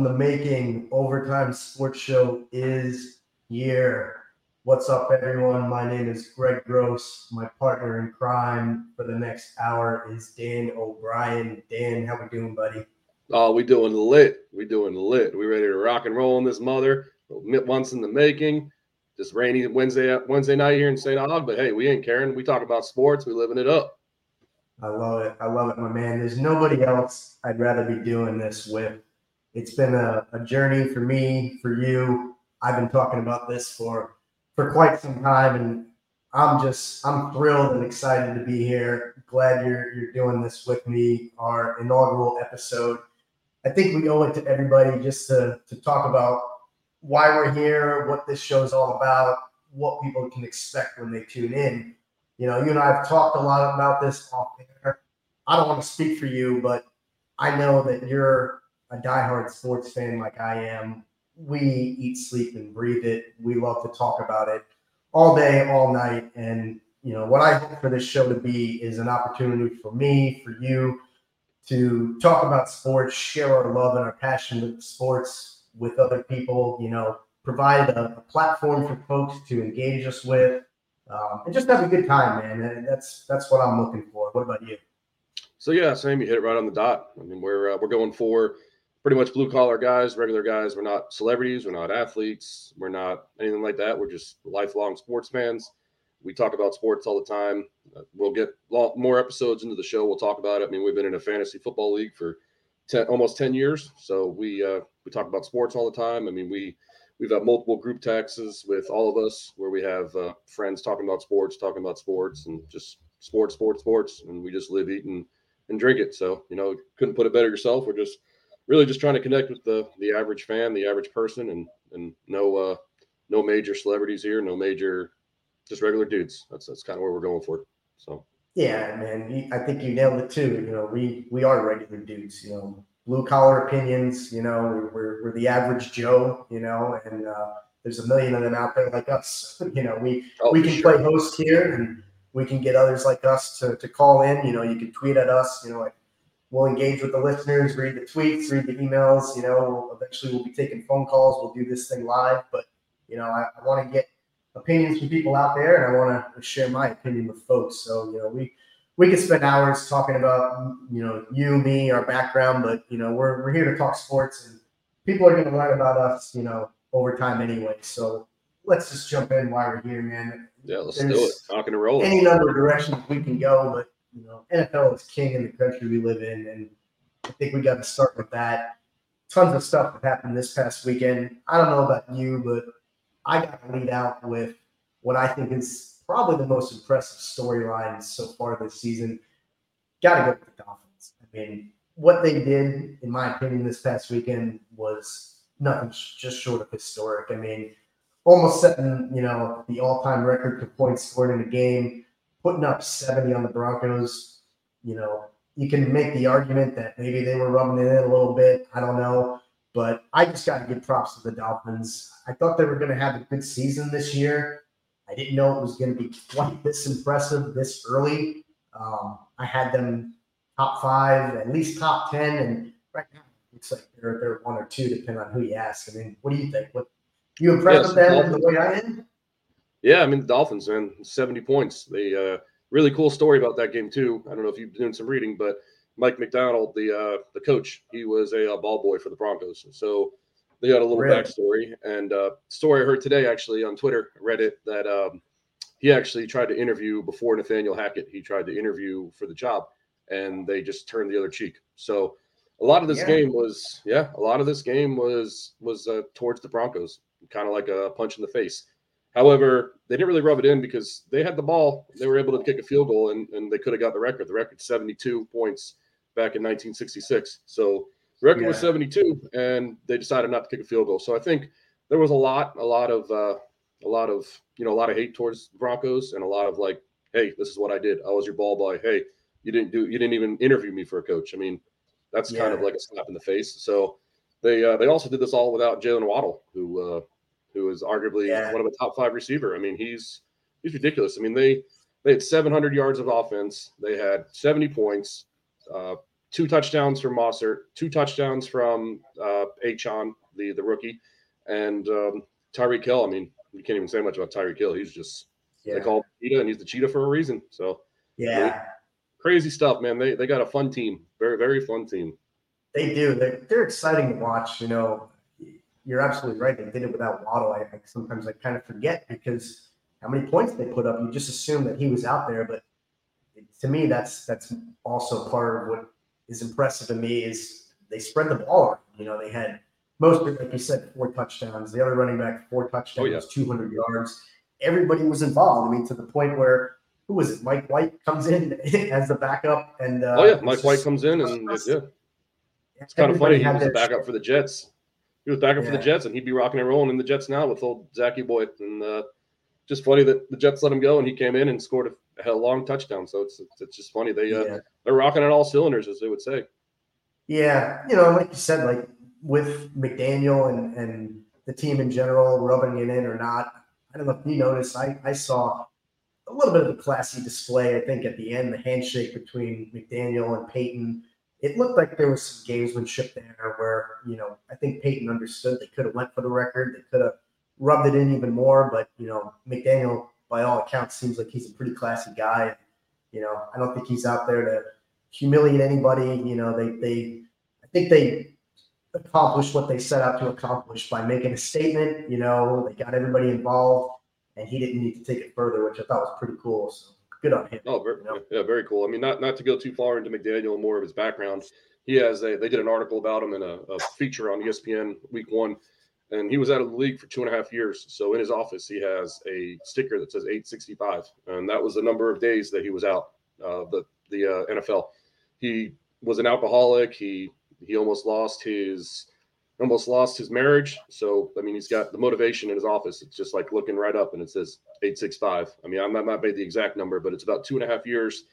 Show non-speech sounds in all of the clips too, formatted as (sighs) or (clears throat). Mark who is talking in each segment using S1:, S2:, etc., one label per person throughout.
S1: in the making, Overtime Sports Show is here. What's up, everyone? My name is Greg Gross. My partner in crime for the next hour is Dan O'Brien. Dan, how we doing, buddy?
S2: Oh, we doing lit. We doing lit. We ready to rock and roll on this mother. Once in the making. Just rainy Wednesday Wednesday night here in St. Aug, but hey, we ain't caring. We talk about sports. We living it up.
S1: I love it. I love it, my man. There's nobody else I'd rather be doing this with. It's been a, a journey for me, for you. I've been talking about this for for quite some time, and I'm just I'm thrilled and excited to be here. Glad you're you're doing this with me, our inaugural episode. I think we owe it to everybody just to to talk about why we're here, what this show is all about, what people can expect when they tune in. You know, you and I have talked a lot about this off air. I don't want to speak for you, but I know that you're a diehard sports fan like I am. We eat, sleep, and breathe it. We love to talk about it all day, all night. And, you know, what I hope for this show to be is an opportunity for me, for you to talk about sports, share our love and our passion with sports, with other people, you know, provide a, a platform for folks to engage us with, um, and just have a good time, man. And that's that's what I'm looking for. What about you?
S2: So yeah, same. You hit it right on the dot. I mean, we're uh, we're going for pretty much blue collar guys, regular guys. We're not celebrities. We're not athletes. We're not anything like that. We're just lifelong sports fans. We talk about sports all the time. Uh, we'll get more episodes into the show. We'll talk about it. I mean, we've been in a fantasy football league for 10, almost 10 years. So we uh, we talk about sports all the time. I mean, we we've got multiple group texts with all of us where we have uh, friends talking about sports, talking about sports, and just sports, sports, sports, and we just live, eat, and, and drink it. So you know, couldn't put it better yourself. We're just really just trying to connect with the the average fan, the average person, and and no uh, no major celebrities here, no major, just regular dudes. That's that's kind of where we're going for. So.
S1: Yeah, man. I think you nailed it too. You know, we we are regular dudes. You know, blue collar opinions. You know, we're we're the average Joe. You know, and uh, there's a million of them out there like us. (laughs) You know, we oh, we can sure. play host here, and we can get others like us to to call in. You know, you can tweet at us. You know, like we'll engage with the listeners, read the tweets, read the emails. You know, eventually we'll be taking phone calls. We'll do this thing live, but you know, I, I want to get opinions from people out there, and I want to share my opinion with folks. So you know, we we could spend hours talking about you know you, me, our background, but you know we're we're here to talk sports, and people are going to learn about us, you know, over time anyway. So let's just jump in while we're here, man.
S2: Yeah, let's There's do it. Talking and rolling.
S1: Any number of directions we can go, but you know, NFL is king in the country we live in, and I think we got to start with that. Tons of stuff that happened this past weekend. I don't know about you, but I got to lead out with what I think is probably the most impressive storyline so far this season. Got to go with the Dolphins. I mean, what they did, in my opinion, this past weekend was nothing just short of historic. I mean, almost setting you know the all-time record for points scored in a game, putting up 70 on the Broncos. You know, you can make the argument that maybe they were rubbing it in a little bit. I don't know. But I just got to give props to the Dolphins. I thought they were going to have a good season this year. I didn't know it was going to be (laughs) quite this impressive this early. Um, I had them top five, at least top 10. And right now, it looks like they're, they're one or two, depending on who you ask. I mean, what do you think? What You impressed with them the way I am?
S2: Yeah, I mean, the Dolphins, man, 70 points. They, uh, really cool story about that game, too. I don't know if you've been doing some reading, but Mike McDaniel, the uh, the coach, he was a, uh, ball boy for the Broncos. So they got a little really? backstory. And uh, story I heard today actually on Twitter, read it that um, he actually tried to interview before Nathaniel Hackett. He tried to interview for the job, and they just turned the other cheek. So a lot of this yeah. game was, yeah, a lot of this game was was uh, towards the Broncos, kind of like a punch in the face. However, they didn't really rub it in because they had the ball. They were able to kick a field goal, and, and they could have got the record. The record 72 points back in 1966. So the record yeah. was 72, and they decided not to kick a field goal. So I think there was a lot, a lot of, uh, a lot of, you know, a lot of hate towards Broncos, and a lot of like, hey, this is what I did. I was your ball boy. Hey, you didn't do, you didn't even interview me for a coach. I mean, that's yeah. kind of like a slap in the face. So they, uh, they also did this all without Jaylen Waddle, who, uh, who is arguably yeah. one of the top five receiver. I mean, he's he's ridiculous. I mean, they they had 700 yards of offense. They had 70 points, uh, two touchdowns from Mostert, two touchdowns from uh, Achane, the the rookie, and um, Tyreek Hill. I mean, you can't even say much about Tyreek Hill. He's just
S1: Yeah.
S2: they call him cheetah, and he's the cheetah for a reason. So
S1: yeah.
S2: crazy stuff, man. They they got a fun team, very very fun team.
S1: They do. They're, they're exciting to watch. You know, you're absolutely right. They did it without Waddle. I, I sometimes I kind of forget because how many points they put up. You just assume that he was out there, but to me, that's that's also part of what is impressive to me is they spread the ball around. You know, they had most, like you said, four touchdowns. The other running back, four touchdowns,
S2: Oh, yeah.
S1: 200 yards. Everybody was involved. I mean, to the point where who was it? Mike White comes in (laughs) as the backup, and uh,
S2: oh yeah, Mike White comes in, and yeah, it's kind of funny. He was a
S1: their
S2: backup for the Jets. He was backup for the Jets, and he'd be rocking and rolling in the Jets now with old Zachy boy. And uh, just funny that the Jets let him go, and he came in and scored a, a long touchdown. So it's it's, it's just funny. They uh,
S1: yeah.
S2: they're rocking on all cylinders, as they would say.
S1: Yeah, you know, like you said, like with McDaniel and and the team in general rubbing it in or not. I don't know if you noticed. I I saw a little bit of a classy display. I think at the end, the handshake between McDaniel and Payton. It looked like there was some gamesmanship there, where you know I think Payton understood they could have went for the record. They could have rubbed it in even more, but you know McDaniel, by all accounts, seems like he's a pretty classy guy. You know, I don't think he's out there to humiliate anybody. You know, they they I think they accomplished what they set out to accomplish by making a statement. You know, they got everybody involved, and he didn't need to take it further, which I thought was pretty cool. So good on him.
S2: Oh, very,
S1: You know?
S2: yeah, very cool. I mean, not not to go too far into McDaniel and more of his background. He has a they did an article about him in a, a feature on ESPN week one, and he was out of the league for two and a half years. So in his office, he has a sticker that says 865, and that was the number of days that he was out. Uh, the the uh, NFL. He was an alcoholic. He he almost lost his almost lost his marriage. So I mean, he's got the motivation in his office. It's just like looking right up, and it says 865. I mean, I'm not not made the exact number, but it's about two and a half years,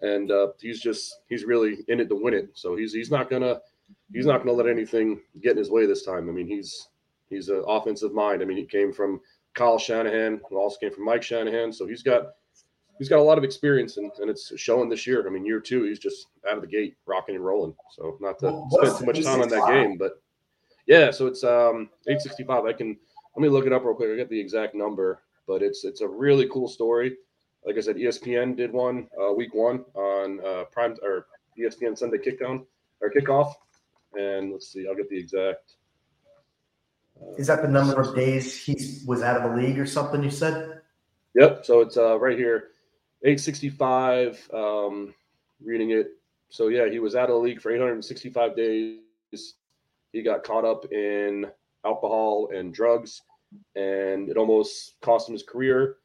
S2: and uh, he's just he's really in it to win it. So he's he's not gonna he's not gonna let anything get in his way this time. I mean, he's he's an offensive mind. I mean, he came from Kyle Shanahan, who also came from Mike Shanahan. So he's got he's got a lot of experience, and, and it's showing this year. I mean, year two, he's just out of the gate, rocking and rolling. So not to
S1: Well,
S2: spend too much time on that
S1: 865?
S2: game, but yeah. So it's um 865. I can let me look it up real quick. I get the exact number, but it's it's a really cool story. Like I said, ESPN did one uh, week one on uh, prime or ESPN Sunday kickdown or kickoff, and let's see, I'll get the exact. uh,
S1: Is that the number of days he was out of the league or something? You said.
S2: Yep. So it's uh, right here, 865. Um, reading it. So yeah, he was out of the league for 865 days. He got caught up in alcohol and drugs, and it almost cost him his career.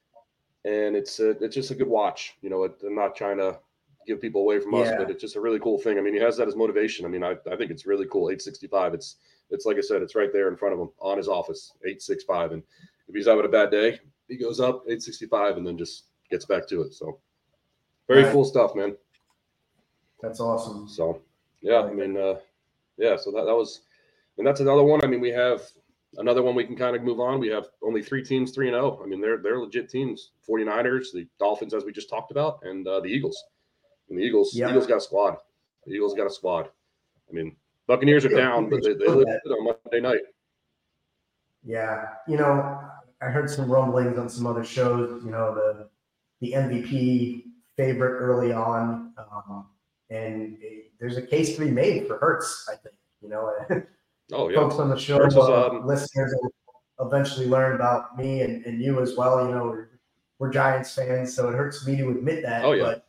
S2: And it's a, it's just a good watch. You know, it, I'm not trying to give people away from us,
S1: Yeah.
S2: but it's just a really cool thing. I mean, he has that as motivation. I mean, I, I think it's really cool. 865. It's it's like I said, it's right there in front of him on his office. 865. And if he's having a bad day, he goes up 865 and then just gets back to it. So very
S1: Right.
S2: cool stuff, man.
S1: That's awesome.
S2: So yeah, I mean, uh, yeah, so that, that was, and that's another one. I mean, we have another one we can kind of move on. We have only three teams, three and oh. I mean, they're they're legit teams. 49ers, the Dolphins, as we just talked about, and uh, the Eagles. And the Eagles,
S1: Yeah.
S2: Eagles got a squad. The Eagles got a squad. I mean, Buccaneers are
S1: Yeah,
S2: down, but they, they on Monday night.
S1: Yeah, you know, I heard some rumblings on some other shows. You know, the the MVP favorite early on, um, and it- there's a case to be made for Hurts. I think you know, (laughs)
S2: Oh yeah,
S1: folks on the show,
S2: um,
S1: listeners will eventually learn about me and, and you as well. You know, we're, we're Giants fans, so it hurts me to admit that.
S2: Oh, yeah.
S1: but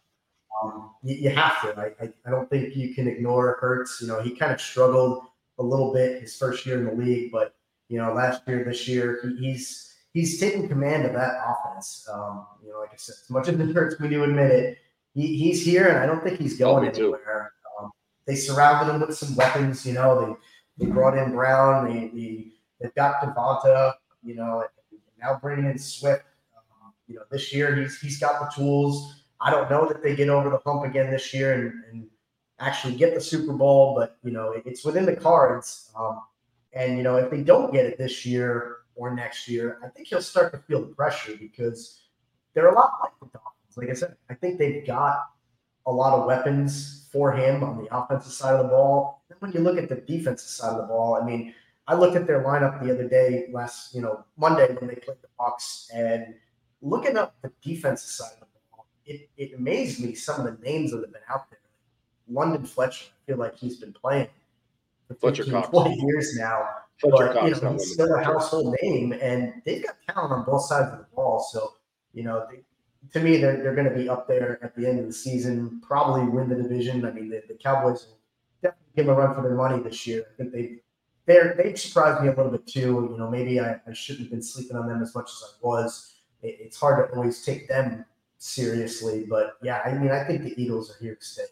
S1: um, you, you have to. I, I, I don't think you can ignore Hurts. You know, he kind of struggled a little bit his first year in the league, but you know, last year, this year, he, he's he's taking command of that offense. Um, you know, like I said, as much as it hurts me to admit it, he, he's here, and I don't think he's going
S2: Oh,
S1: anywhere. Um, they surrounded him with some weapons. You know, they brought in Brown. They, they they've got Devonta. You know, now bringing in Swift. Um, you know, this year he's he's got the tools. I don't know that they get over the hump again this year and, and actually get the Super Bowl, but you know, it- it's within the cards. Um, and you know, if they don't get it this year or next year, I think he'll start to feel the pressure because they're a lot like the Dolphins. like I said, I think they've got a lot of weapons for him on the offensive side of the ball. And when you look at the defensive side of the ball, I mean, I looked at their lineup the other day, last you know Monday when they played the Bucks, and looking up the defensive side of the ball, it, it amazed me some of the names that have been out there. London Fletcher, I feel like he's been playing for
S2: Fletcher
S1: 15,
S2: Cox.
S1: 20 years now.
S2: Fletcher
S1: but you know, he's still a household name, and they've got talent on both sides of the ball. So, you know, they, to me, they're, they're going to be up there at the end of the season, probably win the division. I mean, the, the Cowboys definitely give a run for their money this year. I think they they're they've surprised me a little bit too. You know, maybe I, I shouldn't have been sleeping on them as much as I was. It, it's hard to always take them seriously, but yeah, I mean, I think the Eagles are here to stay.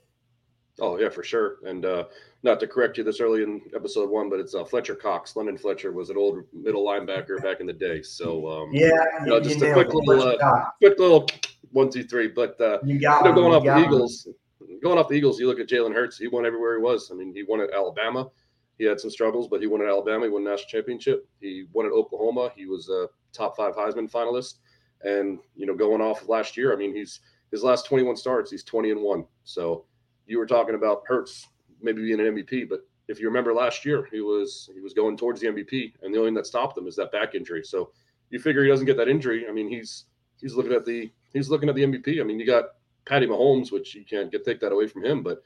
S2: Oh yeah, for sure. And uh, not to correct you this early in episode one, but it's uh, Fletcher Cox. London Fletcher was an old middle linebacker back in the day. So um,
S1: Yeah, you,
S2: just
S1: you
S2: a quick
S1: it.
S2: little,
S1: Cox.
S2: quick little one, two, three. But uh,
S1: You got
S2: you know, going off the
S1: him.
S2: Eagles, going off the Eagles, you look at Jalen Hurts. He won everywhere he was. I mean, he won at Alabama. He had some struggles, but he won at Alabama. He won national championship. He won at Oklahoma. He was a top five Heisman finalist. And you know, going off of last year, I mean, he's his last 21 starts, he's 20 and one. So you were talking about Hurts maybe being an MVP, but if you remember last year, he was he was going towards the MVP, and the only thing that stopped him is that back injury. So you figure he doesn't get that injury. I mean, he's he's looking at the he's looking at the MVP. I mean, you got Patty Mahomes, which you can't get take that away from him, but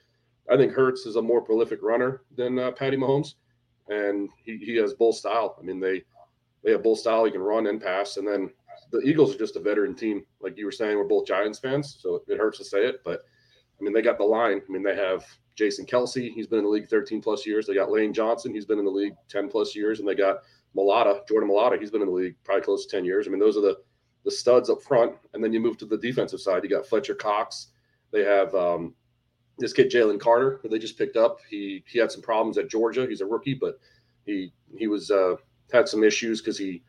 S2: I think Hurts is a more prolific runner than uh, Patty Mahomes, and he, he has bull style. I mean, they they have bull style. He can run and pass, and then the Eagles are just a veteran team, like you were saying. We're both Giants fans, so it hurts to say it, but I mean, they got the line. I mean, they have Jason Kelce. He's been in the league 13 plus years. They got Lane Johnson. He's been in the league 10 plus years, and they got Mailata, Jordan Mailata. He's been in the league probably close to 10 years. I mean, those are the the studs up front, and then you move to the defensive side. You got Fletcher Cox. They have um, this kid Jalen Carter that they just picked up. He he had some problems at Georgia. He's a rookie, but he he was uh, had some issues because he.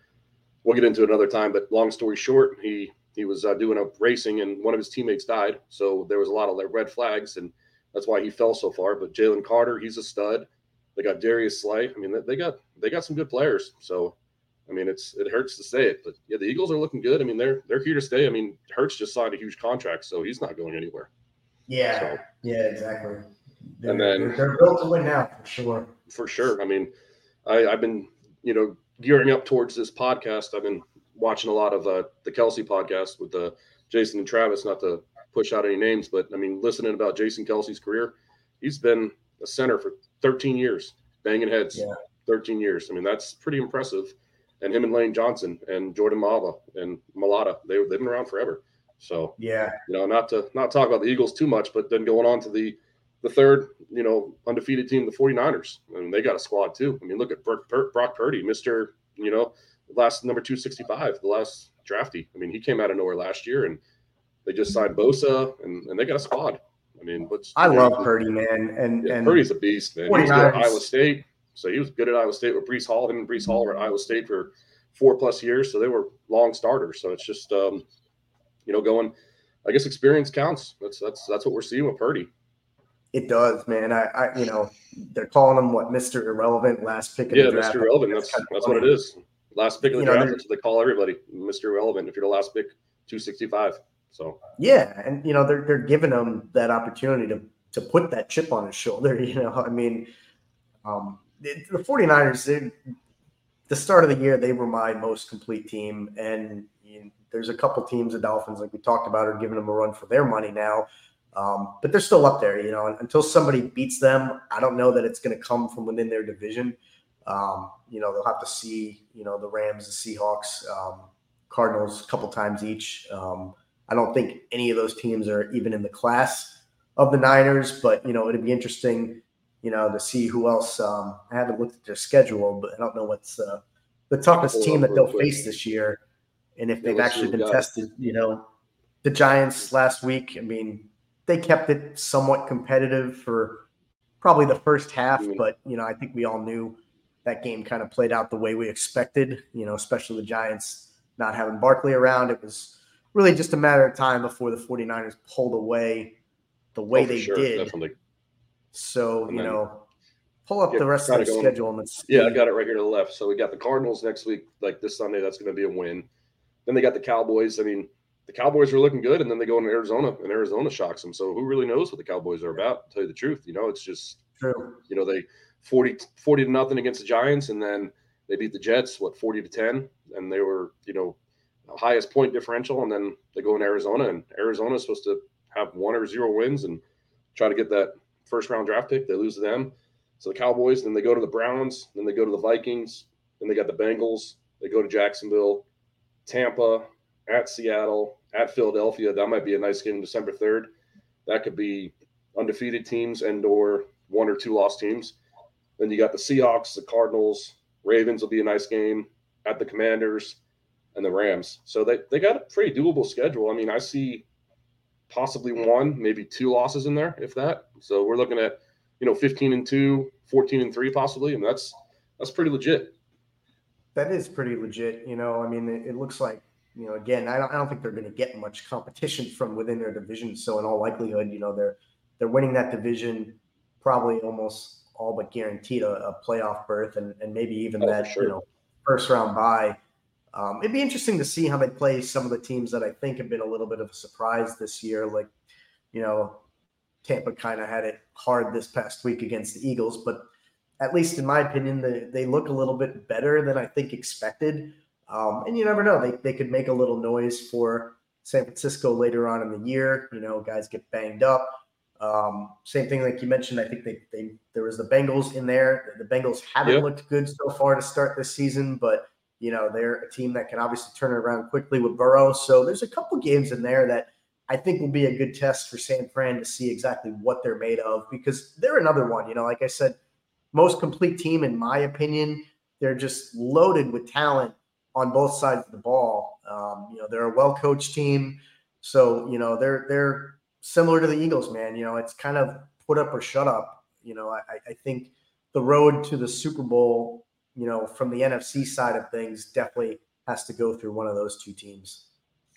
S2: We'll get into it another time, but long story short, he he was uh, doing a racing and one of his teammates died. So there was a lot of red flags, and that's why he fell so far. But Jalen Carter, he's a stud. They got Darius Slay. I mean, they- got they got some good players. So I mean, it's it hurts to say it, but yeah, the Eagles are looking good. I mean, they're they're here to stay. I mean, Hurts just signed a huge contract, so he's not going anywhere.
S1: Yeah,
S2: So
S1: yeah, exactly. They're,
S2: And then-
S1: they're, they're built to win now for sure.
S2: for sure. I mean, I, I've been you know gearing up towards this podcast. I've been watching a lot of uh, the Kelce podcast with uh, Jason and Travis. Not to push out any names, but I mean, listening about Jason Kelce's career, he's been a center for 13 years, banging heads.
S1: Yeah.
S2: 13 years. I mean, that's pretty impressive. And him and Lane Johnson and Jordan Mava and Mailata, they they've been around forever. So
S1: Yeah,
S2: you know, not to not talk about the Eagles too much, but then going on to the the third, you know, undefeated team, the 49ers. I mean, they got a squad too. I mean, look at Brock, Brock Purdy, Mr. You know, last number 265, the last drafty. I mean, he came out of nowhere last year and they just signed Bosa and, and they got a squad. I mean, what's
S1: I love Purdy, man, and
S2: Yeah,
S1: and
S2: Purdy's a beast, man. He was at Iowa State. So he was good at Iowa State with Breece Hall. Him and Breece Hall were at Iowa State for four plus years. So they were long starters. So it's just um, you know, going I guess experience counts. That's that's that's what we're seeing with Purdy.
S1: it does, man. I, I, you know, they're calling him what Mister Irrelevant, last pick of
S2: Yeah,
S1: the draft.
S2: Yeah, Mr. Relevant. That's
S1: kinda
S2: that's what it is. Last pick of the
S1: know,
S2: draft. That's what they call everybody. Mr. Relevant. If you're the last pick, 265. So
S1: Yeah, and you know they're they're giving him that opportunity to to put that chip on his shoulder. (laughs) You know, I mean, um, the, the 49ers, they, the start of the year, they were my most complete team, and you know, there's a couple teams, the Dolphins, like we talked about, are giving them a run for their money now. Um, but they're still up there, you know. and Until somebody beats them, I don't know that it's going to come from within their division. Um, you know, they'll have to see, you know, the Rams, the Seahawks, um, Cardinals a couple times each. Um, I don't think any of those teams are even in the class of the Niners, but you know, it'd be interesting, you know, to see who else. Um, I haven't looked at their schedule, but I don't know what's uh, the toughest team that they'll face this year, and if they've actually been tested. You know, the Giants last week. I mean, they kept it somewhat competitive for probably the first half, but you know, I think we all knew that game kind of played out the way we expected. You know, especially the Giants not having Barkley around. It was really just a matter of time before the 49ers pulled away the way
S2: oh,
S1: they
S2: sure,
S1: did.
S2: definitely.
S1: So,
S2: And
S1: you know, pull up
S2: Yeah,
S1: the rest of the
S2: going-
S1: schedule and let's
S2: Yeah, I got it right here to the left. So we got the Cardinals next week, like this Sunday. That's going to be a win. Then they got the Cowboys. I mean, the Cowboys are looking good, and then they go into Arizona, and Arizona shocks them. So who really knows what the Cowboys are about? To tell you the truth, you know, it's just
S1: True.
S2: you know they 40, 40 to nothing against the Giants, and then they beat the Jets what forty to ten, and they were you know highest point differential, and then they go in Arizona, and Arizona is supposed to have one or zero wins and try to get that first round draft pick. They lose to them, so the Cowboys, then they go to the Browns, then they go to the Vikings, then they got the Bengals, they go to Jacksonville, Tampa, at Seattle, at Philadelphia. That might be a nice game December 3rd. That could be undefeated teams and or one or two lost teams. Then you got the Seahawks, the Cardinals, Ravens will be a nice game at the Commanders and the Rams. So they, they got a pretty doable schedule. I mean, I see possibly one, maybe two losses in there, if that. So we're looking at, you know, 15 and 2, 14 and 3 possibly. and that's that's pretty legit.
S1: That is pretty legit. You know, I mean, it, it looks like you know, again, I don't, I don't think they're going to get much competition from within their division. So in all likelihood, you know, they're they're winning that division, probably almost all but guaranteed a, a playoff berth, and, and maybe even oh, that sure. you know first round bye. Um, it'd be interesting to see how they play some of the teams that I think have been a little bit of a surprise this year. Like, you know, Tampa kind of had it hard this past week against the Eagles, but at least in my opinion, they, they look a little bit better than I think expected. Um, and you never know, they, they could make a little noise for San Francisco later on in the year. You know, guys get banged up. Um, same thing like you mentioned. I think they, they there was the Bengals in there. The Bengals haven't yep. looked good so far to start this season, but you know they're a team that can obviously turn it around quickly with Burrow. So there's a couple games in there that I think will be a good test for San Fran to see exactly what they're made of because they're another one. You know, like I said, most complete team in my opinion. They're just loaded with talent on both sides of the ball. Um, you know, they're a well coached team, so you know they're they're similar to the Eagles, man. You know, it's kind of put up or shut up. You know, I, I think the road to the Super Bowl, you know, from the NFC side of things, definitely has to go through one of those two teams.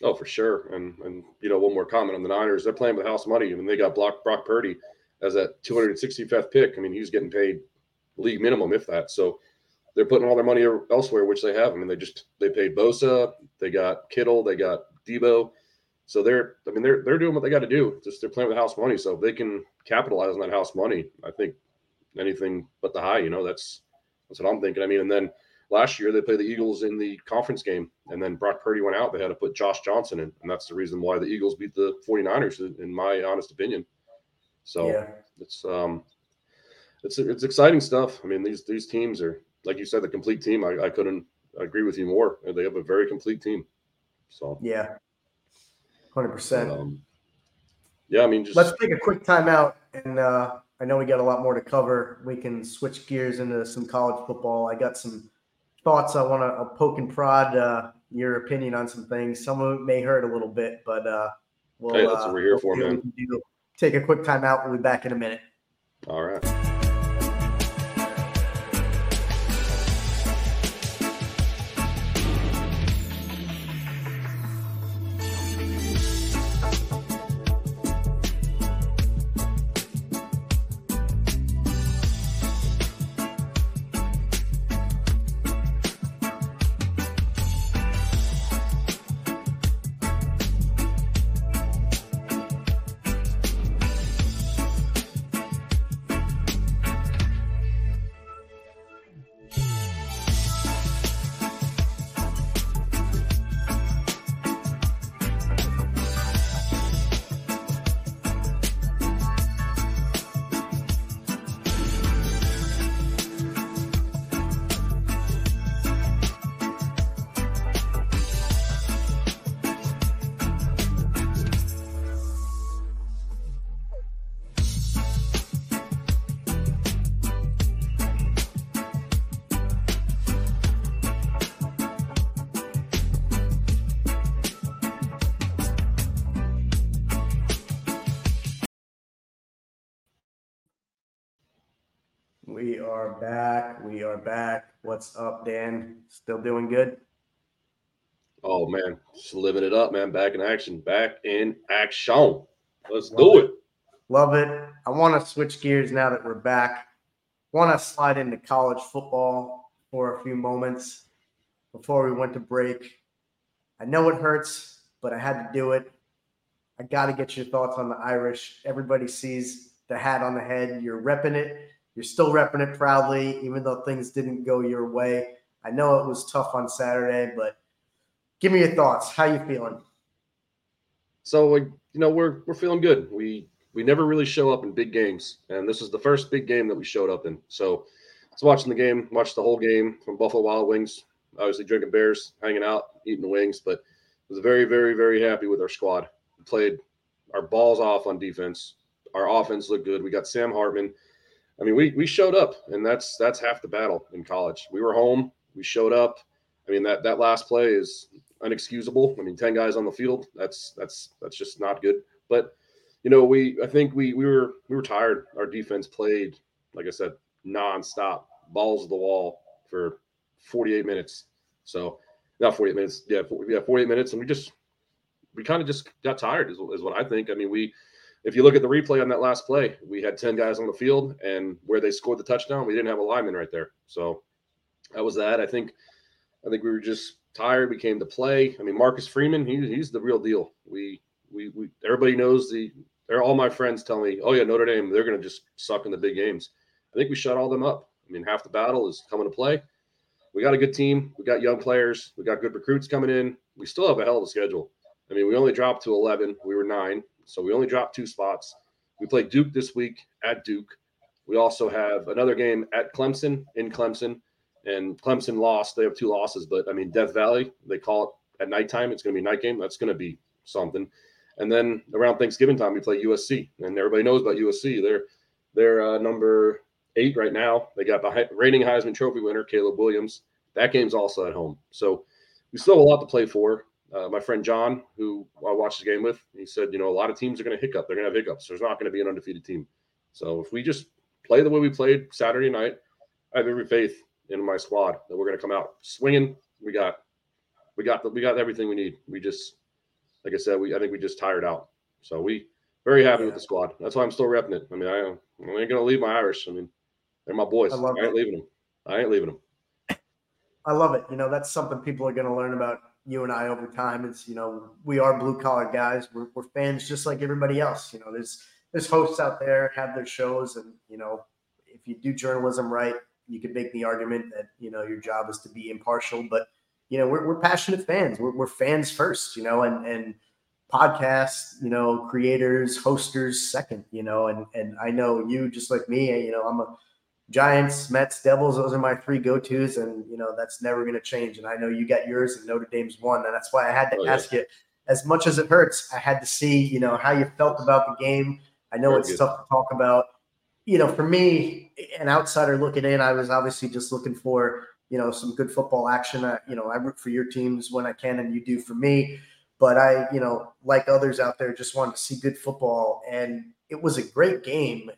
S2: Oh, for sure. And and you know, one more comment on the Niners. They're playing with house money. I mean, they got Brock, Brock Purdy as that 265th pick. I mean, he's getting paid league minimum, if that. So they're putting all their money elsewhere, which they have. I mean, they just they paid Bosa, they got Kittle, they got Deebo. So they're, I mean, they're they're doing what they got to do. Just they're playing with house money, so if they can capitalize on that house money, I think anything but the high. You know, that's that's what I'm thinking. I mean, and then last year they played the Eagles in the conference game, and then Brock Purdy went out. They had to put Josh Johnson in, and that's the reason why the Eagles beat the 49ers, in my honest opinion. So yeah. it's um, it's it's exciting stuff. I mean, these these teams are like you said, the complete team. I, I couldn't agree with you more. They have a very complete team. So
S1: yeah, hundred um, percent.
S2: Yeah, I mean, just
S1: let's take a quick timeout, and uh, I know we got a lot more to cover. We can switch gears into some college football. I got some thoughts. I want to poke and prod uh, your opinion on some things. Some of it may hurt a little bit, but uh,
S2: we'll, hey, that's what we're here for, man.
S1: Take a quick timeout. We'll be back in a minute.
S2: All right.
S1: We are back. We are back. What's up, Dan? Still doing good?
S2: Oh man, just living it up, man. Back in action. Back in action. Let's Love do it. it.
S1: Love it. I want to switch gears now that we're back. Want to slide into college football for a few moments before we went to break. I know it hurts but I had to do it. I got to get your thoughts on the Irish. Everybody sees the hat on the head. You're repping it. You're still repping it proudly, even though things didn't go your way. I know it was tough on Saturday, but give me your thoughts. How you feeling?
S2: So, you know, we're we're feeling good. We we never really show up in big games, and this is the first big game that we showed up in. So, I was watching the game, watched the whole game from Buffalo Wild Wings. Obviously, drinking beers, hanging out, eating the wings, but was very, very, very happy with our squad. We played our balls off on defense. Our offense looked good. We got Sam Hartman. I mean, we we showed up, and that's that's half the battle in college. We were home. We showed up. I mean, that that last play is unexcusable. I mean, ten guys on the field. That's that's that's just not good. But you know, we I think we we were we were tired. Our defense played, like I said, nonstop, balls to the wall for 48 minutes. So not 48 minutes. Yeah, yeah, 48 minutes, and we just we kind of just got tired, is, is what I think. I mean, we if you look at the replay on that last play, we had 10 guys on the field, and where they scored the touchdown, we didn't have a lineman right there. So that was that. I think I think we were just tired. We came to play. I mean, Marcus Freeman, he, he's the real deal. We we we everybody knows the. They're all my friends tell me, oh yeah, Notre Dame, they're to just suck in the big games. I think we shut all them up. I mean, half the battle is coming to play. We got a good team. We got young players. We got good recruits coming in. We still have a hell of a schedule. I mean, we only dropped to 11. We were nine. So we only dropped two spots. We play Duke this week at Duke. We also have another game at Clemson in Clemson. And Clemson lost. They have two losses, but I mean, Death Valley, they call it at nighttime. It's going to be night game. That's going to be something. And then around Thanksgiving time, we play USC, and everybody knows about USC. They're they're uh, number eight right now. They got the reigning Heisman Trophy winner Caleb Williams. That game's also at home, so we still have a lot to play for. Uh, my friend John, who I watched the game with, he said, you know, a lot of teams are going to hiccup. They're going to have hiccups. There's not going to be an undefeated team. So if we just play the way we played Saturday night, I have every faith in my squad that we're going to come out swinging. We got, we got, the, we got everything we need. We just, like I said, we I think we just tired out. So we very happy yeah. with the squad. That's why I'm still repping it. I mean, I, I ain't going to leave my Irish. I mean, they're my boys. I, I ain't it. leaving them. I ain't leaving them.
S1: I love it. You know, that's something people are going to learn about you and I over time. It's you know we are blue collar guys. We're, we're fans just like everybody else. You know, there's there's hosts out there have their shows, and you know if you do journalism right, you could make the argument that you know your job is to be impartial. But you know we're, we're passionate fans. We're, we're fans first. You know, and and podcasts, you know, creators, hosters second. You know, and and I know you just like me. You know, I'm a Giants, Mets, Devils, those are my three go tos. And, you know, that's never going to change. And I know you got yours and Notre Dame's one. And that's why I had to oh, ask yeah. you, as much as it hurts, I had to see, you know, how you felt about the game. I know Very it's good. tough to talk about. You know, for me, an outsider looking in, I was obviously just looking for, you know, some good football action. I, you know, I root for your teams when I can, and you do for me. But I, you know, like others out there, just wanted to see good football. And it was a great game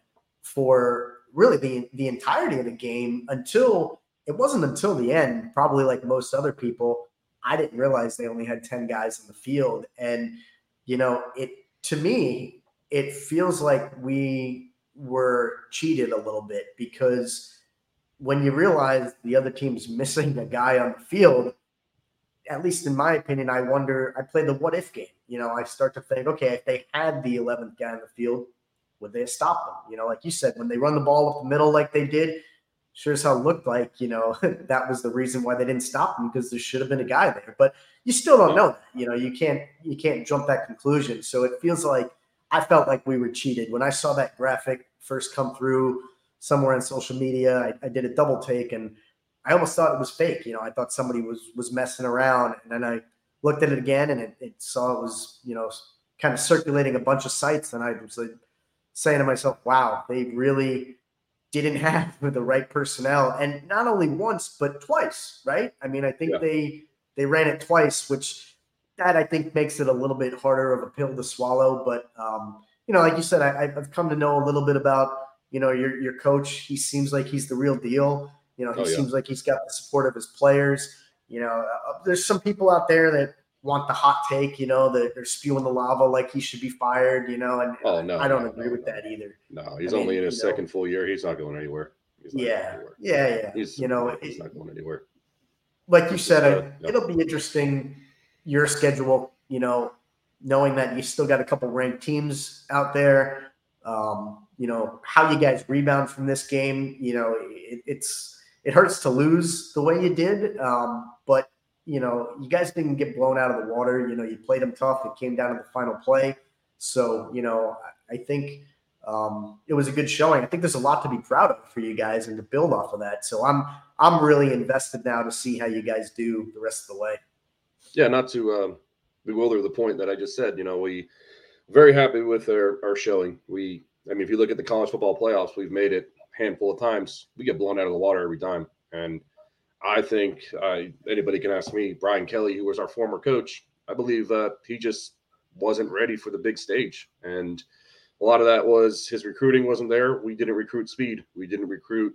S1: for really the the entirety of the game until it wasn't until the end, probably like most other people, I didn't realize they only had 10 guys in the field. And, you know, it to me, it feels like we were cheated a little bit because when you realize the other team's (laughs) missing a guy on the field, at least in my opinion, I wonder, I play the what if game. You know, I start to think, okay, if they had the 11th guy in the field, would they stop them? You know, like you said, when they run the ball up the middle like they did, sure as hell looked like, you know, (laughs) that was the reason why they didn't stop them because there should have been a guy there. But you still don't know that. You know, you can't you can't jump that conclusion. So it feels like I felt like we were cheated. When I saw that graphic first come through somewhere on social media, I, I did a double take and I almost thought it was fake. You know, I thought somebody was was messing around. And then I looked at it again and it, it saw it was, you know, kind of circulating a bunch of sites. And I was like, saying to myself, wow, they really didn't have (laughs) the right personnel. And not only once, but twice, right? I mean, I think yeah. they they ran it twice, which that I think makes it a little bit harder of a pill to swallow. But um, you know, like you said, I, have come to know a little bit about you know your your coach. He seems like he's the real deal. You know, he oh, yeah. seems like he's got the support of his players. You know, uh, there's some people out there that want the hot take, you know, that they're spewing the lava like he should be fired, you know, and oh, no, I don't no, agree no, with that either.
S2: No, he's I only mean, in his second full year. He's not going anywhere.
S1: Not yeah, going anywhere. yeah, yeah.
S2: He's,
S1: you know,
S2: he's not going anywhere.
S1: Like you said, uh, it'll be interesting your schedule, you know, knowing that you still got a couple ranked teams out there, um, you know, how you guys rebound from this game, you know, it, it's it hurts to lose the way you did, um, but you know, you guys didn't get blown out of the water. You know, you played them tough. It came down to the final play. So, you know, I think um, it was a good showing. I think there's a lot to be proud of for you guys and to build off of that. So I'm I'm really invested now to see how you guys do the rest of the way.
S2: Yeah, not to um, bewilder the point that I just said. You know, we very happy with our, our showing. We, I mean, if you look at the college football playoffs, we've made it handful of times. We get blown out of the water every time, and I think uh, anybody can ask me. Brian Kelly, who was our former coach, I believe uh, he just wasn't ready for the big stage, and a lot of that was his recruiting wasn't there. We didn't recruit speed. We didn't recruit.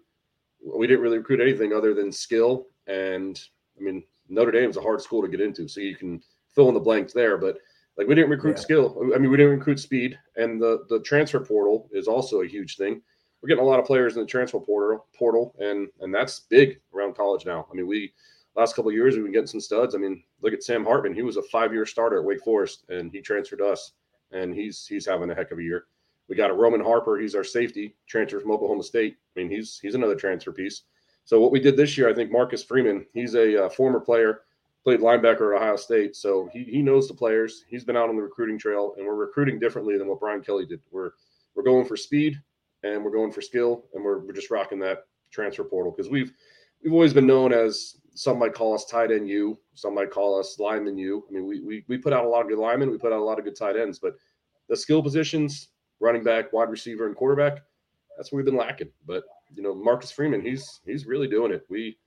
S2: We didn't really recruit anything other than skill. And I mean, Notre Dame's a hard school to get into, so you can fill in the blanks there. But like we didn't recruit yeah. skill. I mean, we didn't recruit speed, and the the transfer portal is also a huge thing. We're getting a lot of players in the transfer portal, portal, and and that's big around college now. I mean, we last couple years we've been getting some studs. I mean, look at Sam Hartman. He was a five year starter at Wake Forest, and he transferred us, and he's he's having a heck of a year. We got a Roman Harper. He's our safety transfer from Oklahoma State. I mean, he's he's another transfer piece. So what we did this year, I think Marcus Freeman. He's a uh, former player, played linebacker at Ohio State, so he he knows the players. He's been out on the recruiting trail, and we're recruiting differently than what Brian Kelly did. We're we're going for speed and we're going for skill, and we're we're just rocking that transfer portal because we've we've always been known as some might call us tight end U, some might call us lineman U. I mean, we, we we put out a lot of good linemen, we put out a lot of good tight ends, but the skill positions, running back, wide receiver, and quarterback. That's what we've been lacking. But you know, Marcus Freeman, he's he's really doing it. We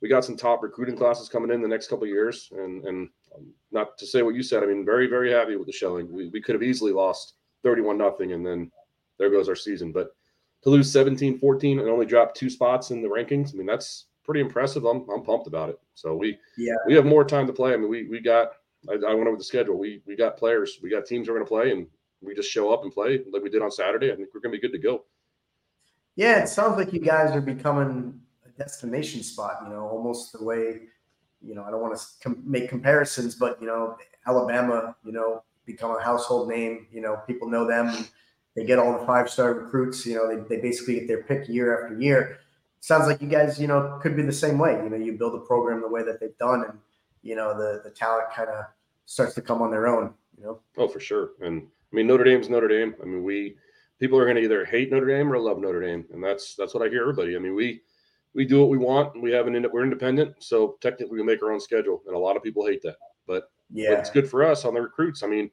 S2: we got some top recruiting classes coming in the next couple years, and and um, not to say what you said. I mean, very very happy with the showing. We we could have easily lost thirty one nothing, and then there goes our season. But to lose 17-14 and only drop two spots in the rankings, I mean that's pretty impressive. I'm I'm pumped about it. So we yeah we have more time to play. I mean we we got I, I went over the schedule. We we got players, we got teams we're going to play, and we just show up and play like we did on Saturday. I think we're going to be good to go.
S1: Yeah, it sounds like you guys are becoming a destination spot. You know, almost the way you know. I don't want to com- make comparisons, but you know, Alabama. You know, become a household name. You know, people know them. They get all the five star recruits. You know, they, they basically get their pick year after year. Sounds like you guys, you know, could be the same way. You know, you build a program the way that they've done, and you know, the the talent kind of starts to come on their own. You know.
S2: Oh, for sure, and I mean, Notre Dame's Notre Dame. I mean, we people are going to either hate Notre Dame or love Notre Dame, and that's that's what I hear everybody. I mean, we we do what we want. And we have an we're independent, so technically we make our own schedule, and a lot of people hate that. But yeah, but it's good for us on the recruits. I mean,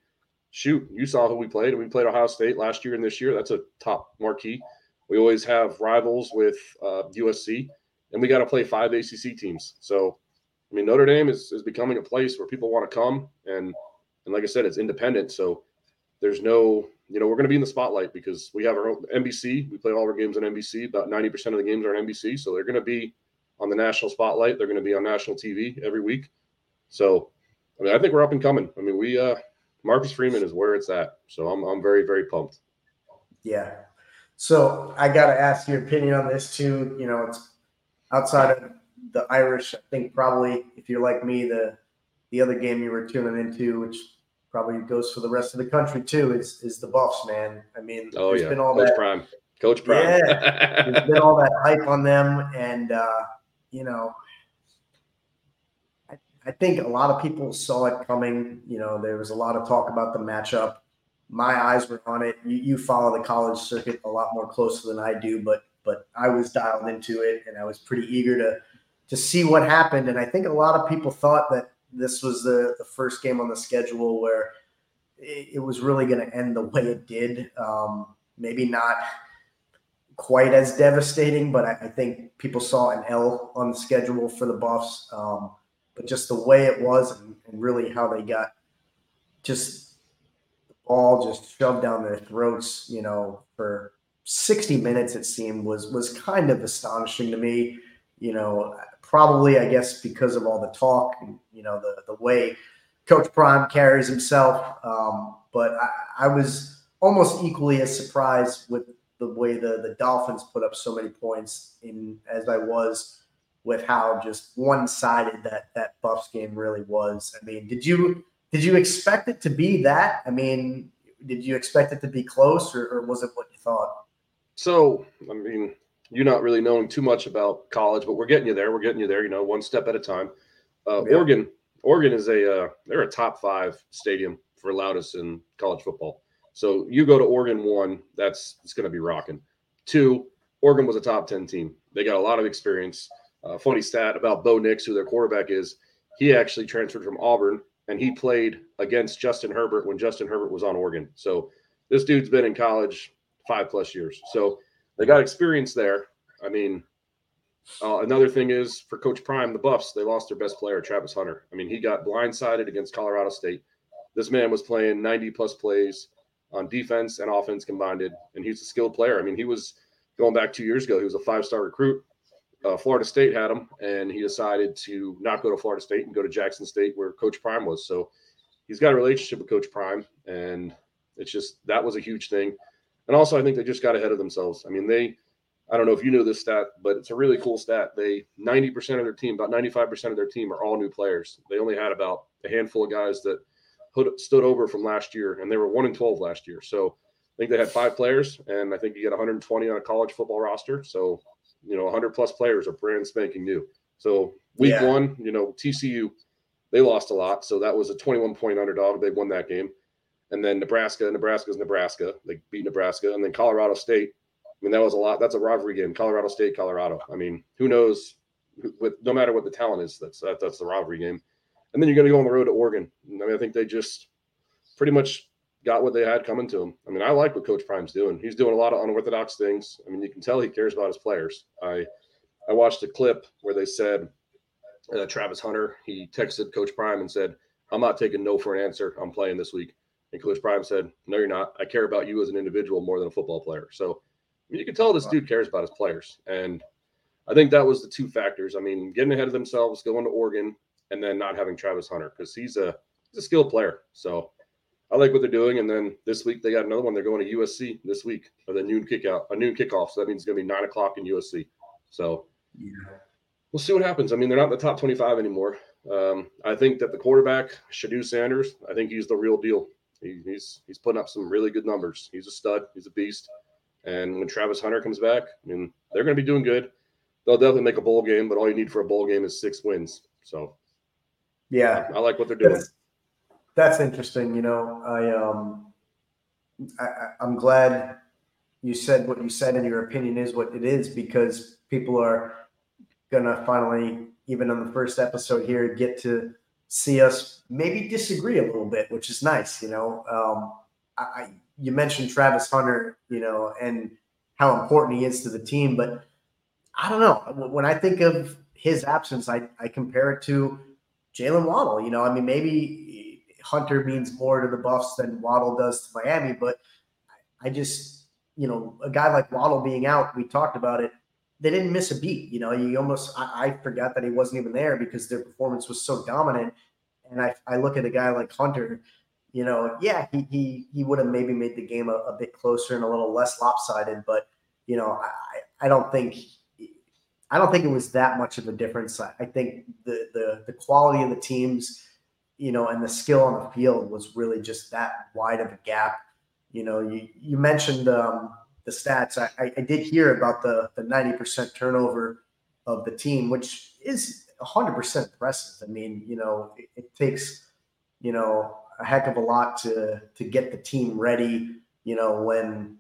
S2: shoot, you saw who we played, and we played Ohio State last year and this year. That's a top marquee. We always have rivals with uh, USC, and we got to play five ACC teams. So, I mean, Notre Dame is, is becoming a place where people want to come, and and like I said, it's independent. So there's no, you know, we're going to be in the spotlight because we have our own NBC. We play all our games on NBC. About 90% of the games are on NBC. So they're going to be on the national spotlight. They're going to be on national TV every week. So, I mean, I think we're up and coming. I mean, we, uh, Marcus Freeman is where it's at. So I'm, I'm very, very pumped.
S1: Yeah. So I got to ask your opinion on this too. You know, it's outside of the Irish. I think probably if you're like me, the, the other game you were tuning into, which probably goes for the rest of the country too. Is is the Buffs, man? I mean,
S2: oh there's yeah, been all Coach that, Prime, Coach Prime.
S1: Yeah, (laughs) there's been all that hype on them, and uh, you know, I, think a lot of people saw it coming. You know, there was a lot of talk about the matchup. My eyes were on it. You, you follow the college circuit a lot more closely than I do, but but I was dialed into it, and I was pretty eager to to see what happened. And I think a lot of people thought that this was the, the first game on the schedule where it, it was really going to end the way it did. Um, maybe not quite as devastating, but I, I, think people saw an L on the schedule for the Buffs. Um, but just the way it was and, and, really how they got just the ball just shoved down their throats, you know, for 60 minutes it seemed was was kind of astonishing to me. You know, probably I guess because of all the talk and you know the the way Coach Prime carries himself. Um, but I, I, was almost equally as surprised with the way the the Dolphins put up so many points in as I was with how just one sided that that Buffs game really was. I mean, did you did you expect it to be that? I mean, did you expect it to be close, or, or was it what you thought?
S2: So, I mean, you're not really knowing too much about college, but we're getting you there. We're getting you there. You know, one step at a time. Uh, yeah. Oregon, Oregon is a uh, they're a top five stadium for loudest in college football. So you go to Oregon one, that's it's going to be rocking. Two, Oregon was a top ten team. They got a lot of experience. Uh, funny stat about Bo Nix, who their quarterback is, he actually transferred from Auburn and he played against Justin Herbert when Justin Herbert was on Oregon. So this dude's been in college five plus years. So they got experience there. I mean, uh, another thing is for Coach Prime, the Buffs, they lost their best player, Travis Hunter. I mean, he got blindsided against Colorado State. This man was playing 90 plus plays on defense and offense combined, and he's a skilled player. I mean, he was going back two years ago, he was a five star recruit. Uh, Florida State had him, and he decided to not go to Florida State and go to Jackson State, where Coach Prime was. So he's got a relationship with Coach Prime, and it's just that was a huge thing. And also, I think they just got ahead of themselves. I mean, they, I don't know if you know this stat, but it's a really cool stat. They 90% of their team, about 95% of their team are all new players. They only had about a handful of guys that stood over from last year, and they were one in 12 last year. So I think they had five players, and I think you get 120 on a college football roster. So, you know, 100 plus players are brand spanking new. So week yeah. one, you know, TCU, they lost a lot. So that was a 21 point underdog. They won that game and then Nebraska. Nebraska's Nebraska. They beat Nebraska, and then Colorado State. I mean, that was a lot. That's a rivalry game. Colorado State, Colorado. I mean, who knows? With no matter what the talent is, that's that, that's the rivalry game. And then you're going to go on the road to Oregon. I mean, I think they just pretty much got what they had coming to them. I mean, I like what Coach Prime's doing. He's doing a lot of unorthodox things. I mean, you can tell he cares about his players. I I watched a clip where they said uh, Travis Hunter he texted Coach Prime and said, "I'm not taking no for an answer. I'm playing this week." And Coach Prime said, No, you're not. I care about you as an individual more than a football player. So I mean, you can tell this dude cares about his players. And I think that was the two factors. I mean, getting ahead of themselves, going to Oregon, and then not having Travis Hunter because he's a he's a skilled player. So I like what they're doing. And then this week they got another one. They're going to USC this week for the noon kick out, a noon kickoff. So that means it's gonna be nine o'clock in USC. So yeah. we'll see what happens. I mean, they're not in the top 25 anymore. Um, I think that the quarterback, Shedeur Sanders, I think he's the real deal. He, he's he's putting up some really good numbers. He's a stud. He's a beast. And when Travis Hunter comes back, I mean, they're going to be doing good. They'll definitely make a bowl game, but all you need for a bowl game is six wins. So,
S1: yeah,
S2: I, I like what they're doing.
S1: That's, that's, interesting. You know, I um, I, I'm glad you said what you said, and your opinion is what it is because people are gonna finally, even on the first episode here, get to see us maybe disagree a little bit, which is nice. You know, um, I, I, you mentioned Travis Hunter, you know, and how important he is to the team, but I don't know. When I think of his absence, I, I compare it to Jalen Waddle. You know, I mean, maybe Hunter means more to the Buffs than Waddle does to Miami, but I just, you know, a guy like Waddle being out, we talked about it they didn't miss a beat. You know, you almost I, I, forgot that he wasn't even there because their performance was so dominant. And I, I look at a guy like Hunter, you know, yeah, he he he would have maybe made the game a, a, bit closer and a little less lopsided, but you know, I, I don't think I don't think it was that much of a difference. I, I think the the the quality of the teams, you know, and the skill on the field was really just that wide of a gap. You know, you you mentioned um, the stats, I, I did hear about the the ninety percent turnover of the team, which is hundred percent impressive. I mean, you know, it, it, takes you know a heck of a lot to to get the team ready. You know, when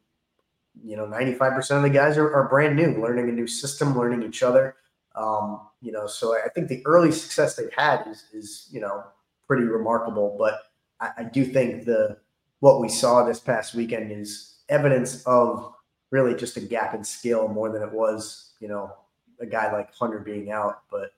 S1: you know ninety five percent of the guys are, are brand new, learning a new system, learning each other. Um, you know, so I think the early success they've had is is you know pretty remarkable. But I, I do think the what we saw this past weekend is evidence of really just a gap in skill more than it was, you know, a guy like Hunter being out. But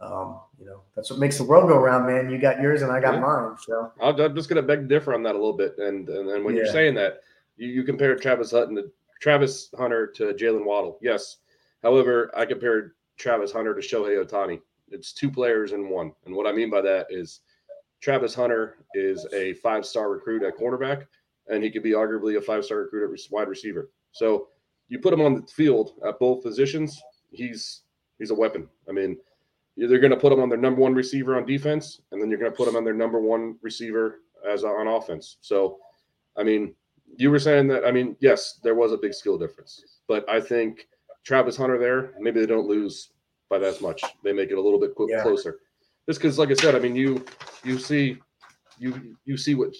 S1: um, you know, that's what makes the world go around, man. You got yours and I got yeah. mine. So
S2: I'm just gonna beg to differ on that a little bit. And and, and when yeah. you're saying that, you, you compare Travis Hutton to Travis Hunter to Jalen Waddle. Yes. However, I compared Travis Hunter to Shohei Ohtani. It's two players in one. And what I mean by that is Travis Hunter is a five star recruit at cornerback, and he could be arguably a five star recruit at wide receiver. So you put him on the field at both positions, he's he's a weapon. I mean, You're going to put them on their number one receiver on defense, and then you're going to put them on their number one receiver as on offense. So, I mean, you were saying that. I mean, yes, there was a big skill difference, but I think Travis Hunter there, maybe they don't lose by that much. They make it a little bit qu-
S1: Yeah.
S2: closer. Just because, like I said, I mean, you you see you you see what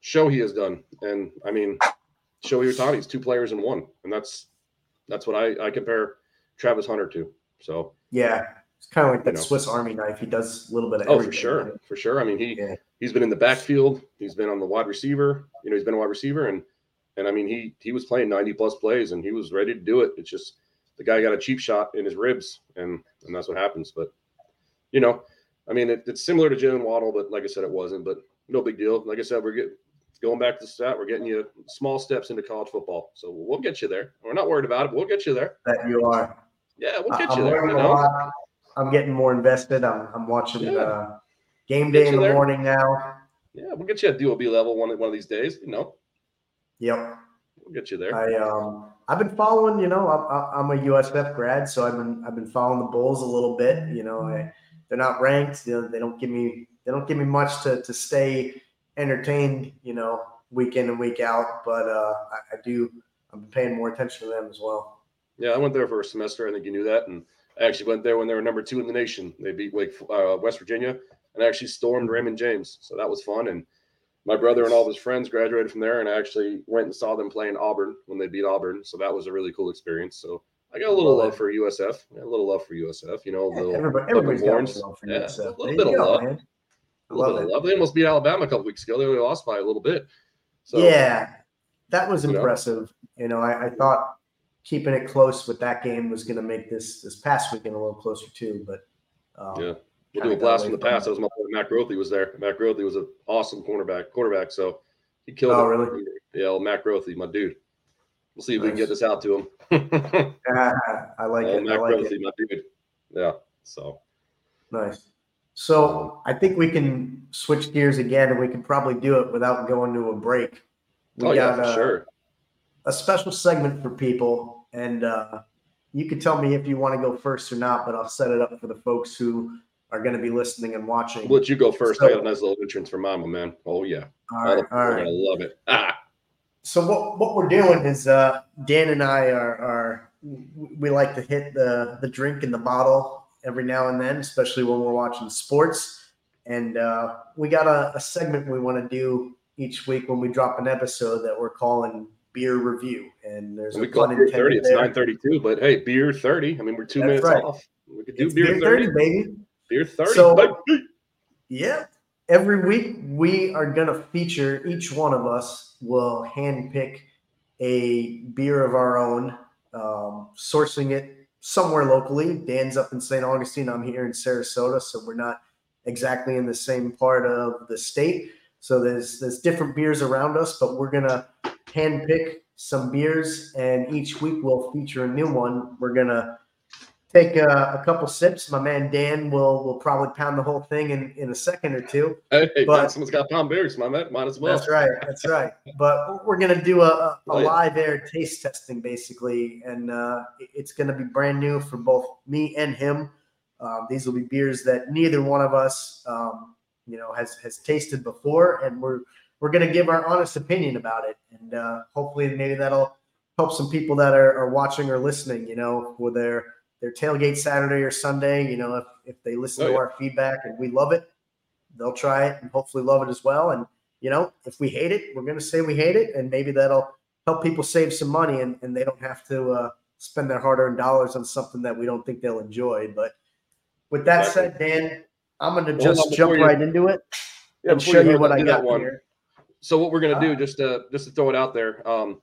S2: show he has done, and I mean, show Shohei Ohtani's two players in one, and that's that's what I I compare Travis Hunter to. So,
S1: Yeah, it's kind of like that
S2: You know.
S1: Swiss Army knife. He does a little bit of
S2: oh,
S1: everything.
S2: for sure, for sure. I mean, he
S1: Yeah.
S2: he's been in the backfield, he's been on the wide receiver. You know, he's been a wide receiver, and and I mean, he he was playing ninety plus plays, and he was ready to do it. It's just the guy got a cheap shot in his ribs, and and that's what happens. But you know, I mean, it, it's similar to Jalen Waddle, but like I said, it wasn't. But no big deal. Like I said, we're getting going back to the stat. We're getting you small steps into college football, so we'll get you there. We're not worried about it. But we'll get you there.
S1: That you are.
S2: Yeah, we'll get
S1: I'm
S2: you there. You know?
S1: I'm getting more invested. I'm, I'm watching
S2: Yeah.
S1: uh, game day in the
S2: there.
S1: morning now.
S2: Yeah, we'll get you at DOB level one one of these days. You know,
S1: Yep.
S2: we'll get you there.
S1: I um I've been following. You know, I'm, I'm a USF grad, so I've been I've been following the Bulls a little bit. You know, I, they're not ranked. Know, they don't give me they don't give me much to to stay entertained. You know, week in and week out. But uh, I, I do. I'm paying more attention to them as well.
S2: Yeah, I went there for a semester. I think you knew that, and I actually went there when they were number two in the nation. They beat Wake, uh, West Virginia, and I actually stormed Raymond James. So that was fun. And my brother and all of his friends graduated from there, and I actually went and saw them play in Auburn when they beat Auburn. So that was a really cool experience. So I got a little
S1: Love
S2: for USF. Yeah, a little love for USF. You know, a little,
S1: Everybody, everybody's got love for
S2: Yeah,
S1: USF.
S2: a little
S1: There
S2: bit of
S1: go,
S2: love.
S1: man.
S2: a little bit of love. They almost beat Alabama a couple weeks ago. They only lost by a little bit. So
S1: yeah, that was
S2: You know?
S1: impressive. You know, I, I thought keeping it close with that game was going to make this this past weekend a little closer too. But um,
S2: Yeah. We'll do a blast from the past. That was my boy Matt Grothe was there. Matt Grothe was an awesome cornerback. Quarterback, so he killed.
S1: Oh,
S2: it.
S1: really?
S2: Yeah, well, Matt Grothe, my dude. We'll see if we can get this out to him. (laughs)
S1: I like it. I like it.
S2: my dude. Yeah. So
S1: Nice. So I think we can switch gears again, and we can probably do it without going to a break. We
S2: oh yeah,
S1: got
S2: for
S1: uh,
S2: sure.
S1: a special segment for people, and uh, you can tell me if you want to go first or not. But I'll set it up for the folks who are going to be listening and watching.
S2: We'll let you go first. I got a nice little entrance for Mama, man. Oh yeah.
S1: All right,
S2: the
S1: all right.
S2: gonna love it. Ah,
S1: So what what we're doing is uh, Dan and I are are we like to hit the the drink in the bottle every now and then, especially when we're watching sports. And uh, we got a, a segment we want to do each week when we drop an episode that we're calling beer review. And there's
S2: we
S1: a
S2: call beer thirty. It's nine thirty-two, but hey, beer thirty. I mean, we're two
S1: That's
S2: minutes
S1: right.
S2: off. We could do beer,
S1: beer
S2: 30.
S1: 30, baby.
S2: Beer thirty.
S1: So-
S2: baby.
S1: Yeah. Every week we are going to feature each one of us will handpick a beer of our own, um, sourcing it somewhere locally. Dan's up in St. Augustine. I'm here in Sarasota, so we're not exactly in the same part of the state. So there's there's different beers around us, but we're gonna handpick some beers, and each week we'll feature a new one. We're gonna take a, a couple sips. My man Dan will will probably pound the whole thing in in a second or two.
S2: Hey,
S1: But-
S2: someone's got pound beers, my man. Might as well.
S1: That's right. That's right. But we're gonna do a, a, live air taste testing basically, and uh, it's gonna be brand new for both me and him. Um, these will be beers that neither one of us, um, you know, has has tasted before, and we're we're gonna give our honest opinion about it, and uh, hopefully maybe that'll help some people that are, are watching or listening. You know, for their their tailgate Saturday or Sunday. You know, if if they listen
S2: Oh,
S1: to
S2: yeah.
S1: our feedback and we love it, they'll try it and hopefully love it as well. And you know, if we hate it, we're going to say we hate it, and maybe that'll help people save some money, and, and they don't have to uh, spend their hard-earned dollars on something that we don't think they'll enjoy. But with that said, Dan, I'm going to just jump
S2: you-
S1: right into it
S2: Yeah,
S1: and show you what I got here.
S2: So what we're gonna do,
S1: Ah.
S2: just to just to throw it out there, um,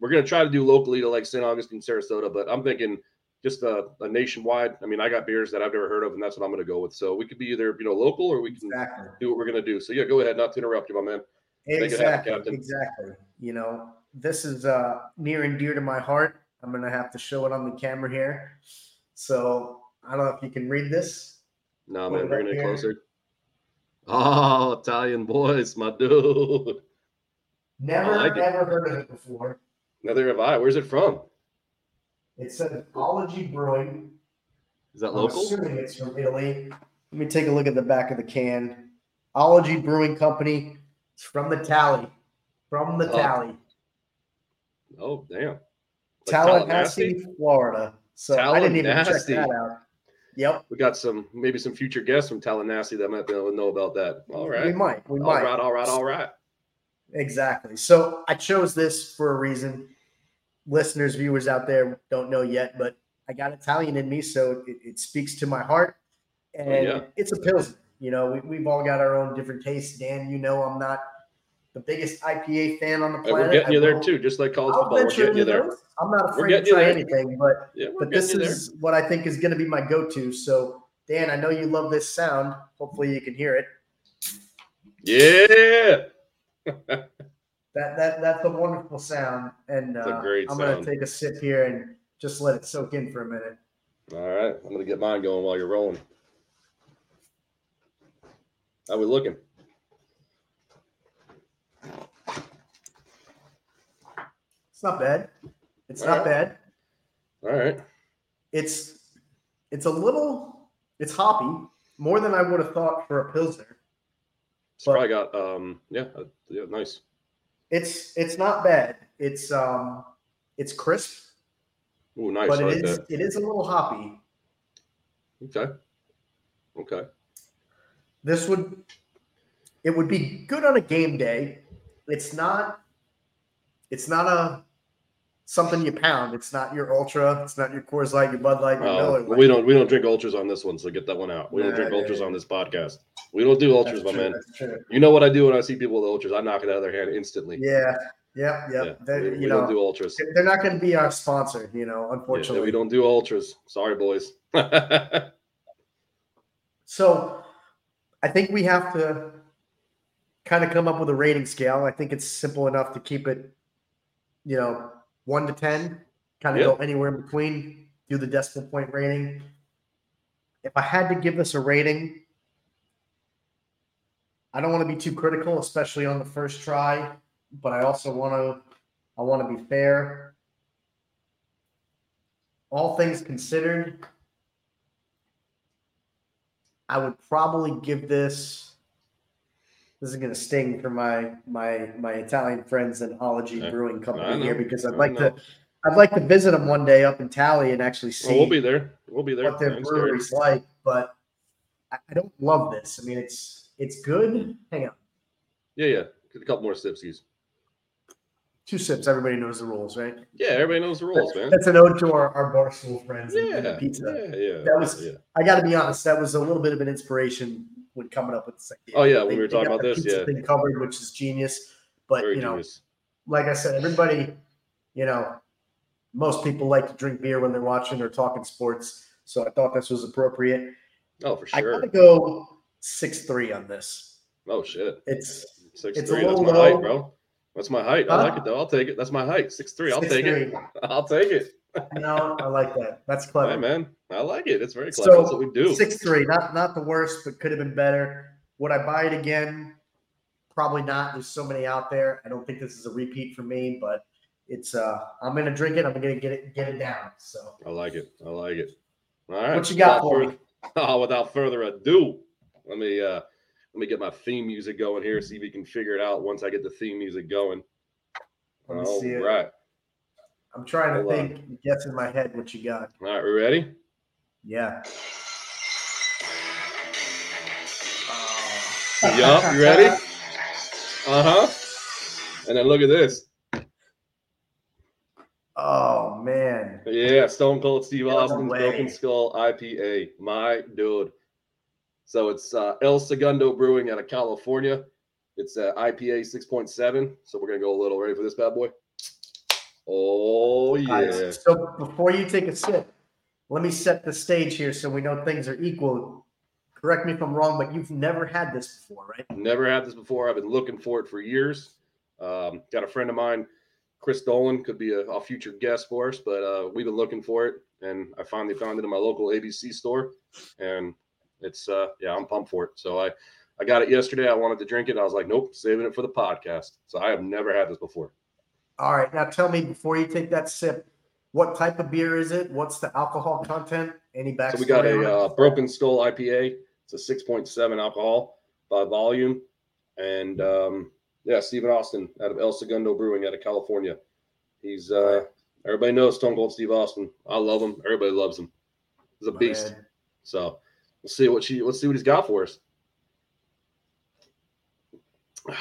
S2: we're gonna try to do locally to like St. Augustine, Sarasota, but I'm thinking just a, a nationwide. I mean, I got beers that I've never heard of, and that's what I'm gonna go with. So we could be either you know local or we can
S1: Exactly.
S2: do what we're gonna do. So yeah, go ahead, not to interrupt you, my man. it happen,
S1: Exactly. Exactly. You know, this is uh, near and dear to my heart. I'm going to have to show it on the camera here. So I don't know if you can read this.
S2: No,
S1: Put
S2: man, bring it closer. Oh, Italian boys, my dude.
S1: Never,
S2: like it.
S1: never heard of it before.
S2: Neither have I. Where's it from?
S1: It says Ology Brewing.
S2: Is that
S1: I'm
S2: local?
S1: assuming it's from Italy. Let me take a look at the back of the can. Ology Brewing Company. It's from the Tally. From the
S2: Oh,
S1: Tally.
S2: Oh, damn. Like
S1: Tallahassee, Florida. So I didn't even check that out. Yep.
S2: We got some maybe some future guests from Tallahassee that might be able to know about that. All
S1: We
S2: right.
S1: might. We
S2: All
S1: might.
S2: right, all right, all right.
S1: Exactly. So I chose this for a reason. Listeners, viewers out there don't know yet, but I got Italian in me, so it, it speaks to my heart. Oh, and
S2: yeah.
S1: it's a pilsner. You know, we, we've all got our own different tastes. Dan, you know, I'm not the biggest IPA fan on the planet.
S2: we're getting you there too, just like college
S1: I'll
S2: football. We're getting you there.
S1: those. I'm not afraid to try anything, but
S2: Yeah,
S1: but this is what I think is going to be my go-to. So, Dan, I know you love this sound. Hopefully, you can hear it.
S2: Yeah. (laughs)
S1: That that that's a wonderful sound, and uh,
S2: great
S1: I'm gonna take a sip here and just let it soak in for a minute.
S2: All right. I'm gonna get mine going while you're rolling. How we looking?
S1: It's not bad. It's
S2: All
S1: not
S2: right.
S1: bad.
S2: All right.
S1: It's it's a little it's hoppy more than I would have thought for a pilsner.
S2: It's
S1: But-
S2: probably got um yeah, uh, yeah, nice.
S1: It's it's not bad. It's um it's crisp,
S2: Oh, nice.
S1: but it is
S2: that.
S1: it is a little hoppy.
S2: Okay. Okay.
S1: This would it would be good on a game day. It's not it's not a something you pound. It's not your ultra. It's not your Coors Light, your Bud Light, your
S2: Uh,
S1: Miller.
S2: we don't we don't drink ultras on this one, so get that one out. We don't
S1: Nah,
S2: drink
S1: yeah,
S2: ultras
S1: yeah.
S2: on this podcast. We don't do ultras,
S1: That's
S2: my
S1: true,
S2: man. You know what I do when I see people with ultras? I knock it out of their hand instantly.
S1: Yeah, yeah, yeah.
S2: Yeah,
S1: They-
S2: we, we
S1: you
S2: don't
S1: know,
S2: do ultras.
S1: they're not going to be our sponsor. You know,
S2: Yeah,
S1: unfortunately.
S2: we don't do ultras. Sorry, boys. (laughs)
S1: So I think we have to kind of come up with a rating scale. I think it's simple enough to keep it, you know, one to 10, kind of
S2: Yeah.
S1: go anywhere in between, do the decimal point rating. If I had to give this a rating, I don't want to be too critical, especially on the first try, but I also want to, I want to be fair. All things considered, I would probably give this. This is going to sting for my my my Italian friends and Ology
S2: Yeah,
S1: Brewing Company here because I'd
S2: I
S1: like
S2: know.
S1: to I'd like to visit them one day up in Tally and actually see
S2: well, we'll be there. We'll be there.
S1: what their
S2: Thanks,
S1: brewery's like. But I don't love this. I mean, it's it's good. Hang on,
S2: Yeah, yeah. Get a couple more sips. sipsies.
S1: two sips. Everybody knows the rules, right?
S2: Yeah, everybody knows the rules, man.
S1: That's an ode to our, our barstool friends and- and
S2: Yeah,
S1: the pizza.
S2: yeah, yeah.
S1: That was-
S2: yeah.
S1: I got to be honest. That was a little bit of an inspiration when coming up with this idea.
S2: Oh, yeah, when we were talking about this, yeah.
S1: thing covered, which is genius. But
S2: Very
S1: you know,
S2: genius.
S1: like I said, everybody, you know, most people like to drink beer when they're watching or talking sports. So I thought this was appropriate.
S2: Oh, for sure.
S1: I gotta go six three on this.
S2: Oh shit.
S1: It's
S2: Six
S1: It's a
S2: three. That's
S1: little
S2: my height, bro. That's my height. I like it though. I'll take it. That's my height. Six three. I'll take it. (laughs) I'll take it.
S1: no, I like that. That's
S2: Hey
S1: clever.
S2: man, I like it. It's very clever.
S1: So
S2: That's what we do.
S1: six three, not not the worst, but could have been better. Would I buy it again? Probably not. There's so many out there. I don't think this is a repeat for me, but it's uh I'm gonna drink it. I'm gonna get it get it down. So
S2: I like it. I like it. All right.
S1: What you got
S2: Without
S1: for
S2: further- (laughs) Oh, without further ado, let me uh let me get my theme music going here. See if we can figure it out once I get the theme music going.
S1: let me
S2: All
S1: see it.
S2: right.
S1: I'm trying to
S2: Hold on.
S1: think, guess in my head what you got.
S2: All right. We ready?
S1: Yeah.
S2: Yup. You ready? (laughs) Uh huh. And then look at this.
S1: Oh man.
S2: Yeah, Stone Cold Steve
S1: No
S2: Austin's
S1: way.
S2: Broken Skull IPA. My dude. So it's uh, El Segundo Brewing out of California. It's uh, IPA 6.7. So we're going to go a little. Ready for this bad boy? Oh,
S1: All right,
S2: yeah.
S1: so before you take a sip, let me set the stage here so we know things are equal. Correct me if I'm wrong, but you've never had this before, right?
S2: Never had this before. I've been looking for it for years. Um, got a friend of mine, Chris Dolan, could be a, a future guest for us, but uh, we've been looking for it. And I finally found it in my local ABC store. And it's, uh, yeah, I'm pumped for it. So I, I got it yesterday. I wanted to drink it. I was like, nope, saving it for the podcast. So I have never had this before.
S1: All right. Now tell me before you take that sip, What type of beer is it? What's the alcohol content? Any back?
S2: So we got a uh, Broken Skull IPA. It's a 6.7 alcohol by volume, and um, yeah, Stephen Austin out of El Segundo Brewing out of California. He's uh, everybody knows Stone Cold Steve Austin. I love him. Everybody loves him. He's a beast.
S1: man.
S2: So we'll see what she. Let's see what he's got for us. (sighs)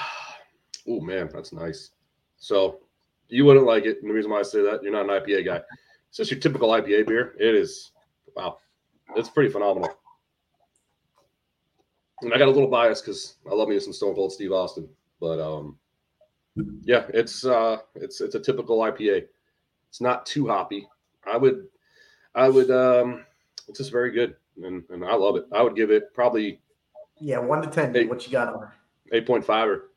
S2: Oh man, that's nice. So you wouldn't like it. And the reason why I say that, you're not an IPA guy. It's just your typical IPA beer. It is wow. It's pretty phenomenal. And I got a little bias because I love me some Stone Cold Steve Austin. But um yeah, it's uh it's it's a typical IPA. It's not too hoppy. I would I would um it's just very good and, and I love it. I would give it probably
S1: Yeah, one to ten.
S2: Hey.
S1: What you got on
S2: eight point five or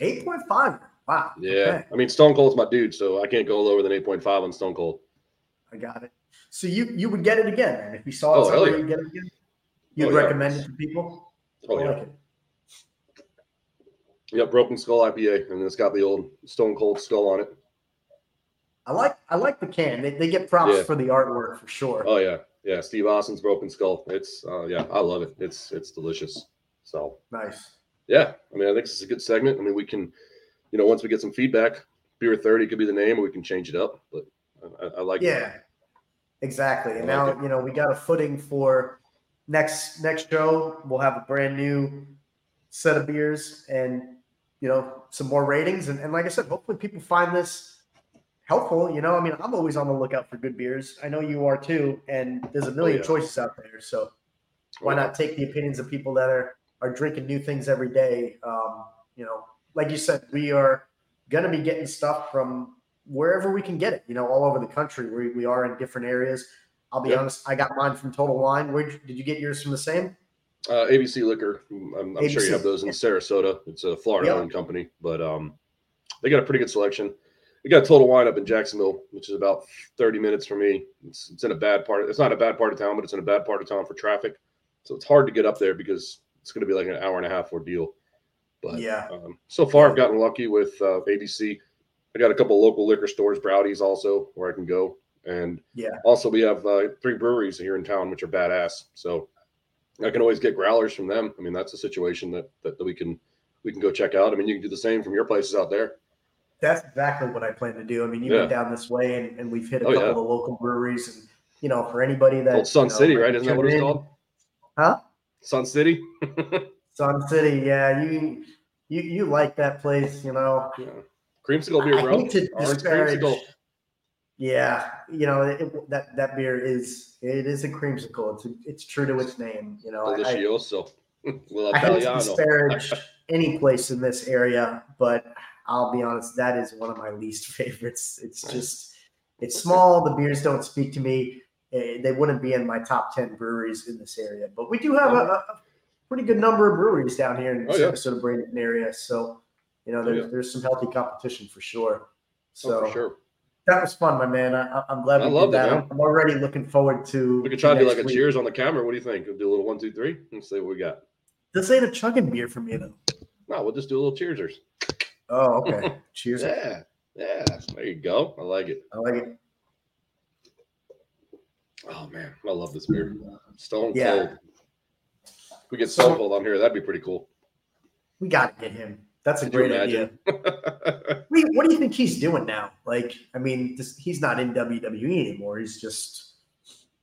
S1: Eight point five. Wow.
S2: yeah.
S1: Okay,
S2: I mean Stone Cold's my dude, so I can't go lower than eight point five on Stone Cold.
S1: I got it. So you you would get it again, and if you saw oh, it
S2: Oh,
S1: somewhere,
S2: yeah.
S1: you'd get it again. Oh, you'd
S2: Oh, yeah.
S1: recommend it to people.
S2: Oh
S1: I
S2: yeah.
S1: like it.
S2: Yep, Broken Skull IPA, and it's got the old Stone Cold skull on it.
S1: I like I like the can. They, they get props
S2: Yeah.
S1: for the artwork for sure.
S2: Oh yeah, yeah. Steve Austin's Broken Skull. It's uh, yeah, I love it. It's it's delicious. So
S1: Nice.
S2: yeah, I mean, I think this is a good segment. I mean, we can, you know, once we get some feedback, beer thirty could be the name, or we can change it up. But I, I like
S1: Yeah. Exactly. And
S2: I like
S1: now you know we got a footing for next next show. We'll have a brand new set of beers and you know some more ratings. And, and like I said, hopefully people find this helpful. You know, I mean, I'm always on the lookout for good beers. I know you are too. And there's a million
S2: Oh, yeah.
S1: choices out there. So why not take the opinions of people that are are drinking new things every day um, you know like you said we are going to be getting stuff from wherever we can get it you know all over the country we, we are in different areas i'll be
S2: Yeah.
S1: honest i got mine from total wine where did you get yours from the same
S2: Uh, ABC Liquor. I'm, I'm sure you have those in Sarasota. It's a Florida-owned company, but um, they got a pretty good selection. We got a Total Wine up in Jacksonville, which is about 30 minutes from me. It's, it's in a bad part. It's not a bad part of town, but it's in a bad part of town for traffic. So it's hard to get up there because it's going to be like an hour and a half ordeal. But
S1: Yeah.
S2: um, so far, I've gotten lucky with uh, ABC. I got a couple local liquor stores, Broudy's also, where I can go. And
S1: Yeah.
S2: also we have uh, three breweries here in town, which are badass. So I can always get growlers from them. I mean, that's a situation that, that that we can we can go check out. I mean, you can do the same from your places out there.
S1: That's exactly what i plan to do i mean you've
S2: Yeah.
S1: been down this way and, and we've hit a
S2: Oh,
S1: couple
S2: yeah.
S1: of local breweries and you know for anybody that
S2: Old Sun
S1: you know,
S2: City, right? Isn't that what it's
S1: in-
S2: called?
S1: Huh?
S2: Sun City. (laughs)
S1: sun city yeah you you you like that place you know
S2: yeah. Creamsicle beer,
S1: I
S2: bro.
S1: hate to disparage. Yeah, you know it, that that beer is it is a creamsicle. It's it's true to its name. You know, I, I,
S2: Delicioso. (laughs)
S1: I hate to disparage any place in this area, but I'll be honest, that is one of my least (laughs) favorites. It's just it's small. The beers don't speak to me. Eh, They wouldn't be in my top ten breweries in this area, but we do have a, a pretty good number of breweries down here in the
S2: Oh, yeah.
S1: Sarasota Bradenton area. So you know,
S2: Oh,
S1: there's
S2: yeah.
S1: there's some healthy competition for sure. So
S2: Oh, for sure.
S1: that was fun, my man. I, I- I'm glad
S2: I
S1: we
S2: loved
S1: did that.
S2: man.
S1: I'm, already looking forward to.
S2: We could try to do like a
S1: week.
S2: cheers on the camera. What do you think? We'll do a little one, two, three. Let's see what we got.
S1: This ain't a chugging beer for me though.
S2: No, we'll just do a little cheersers.
S1: Oh, okay. (laughs) Cheers.
S2: Yeah. Yeah. There you go. I like it.
S1: I like it.
S2: Oh man, I love this beer. Stone
S1: Yeah.
S2: cold. If we get
S1: So-
S2: Stone Cold on here, that'd be pretty cool.
S1: We got to get him. That's a
S2: Could
S1: great idea. (laughs) Wait, what do you think he's doing now? Like, I mean, this, he's not in WWE anymore. He's just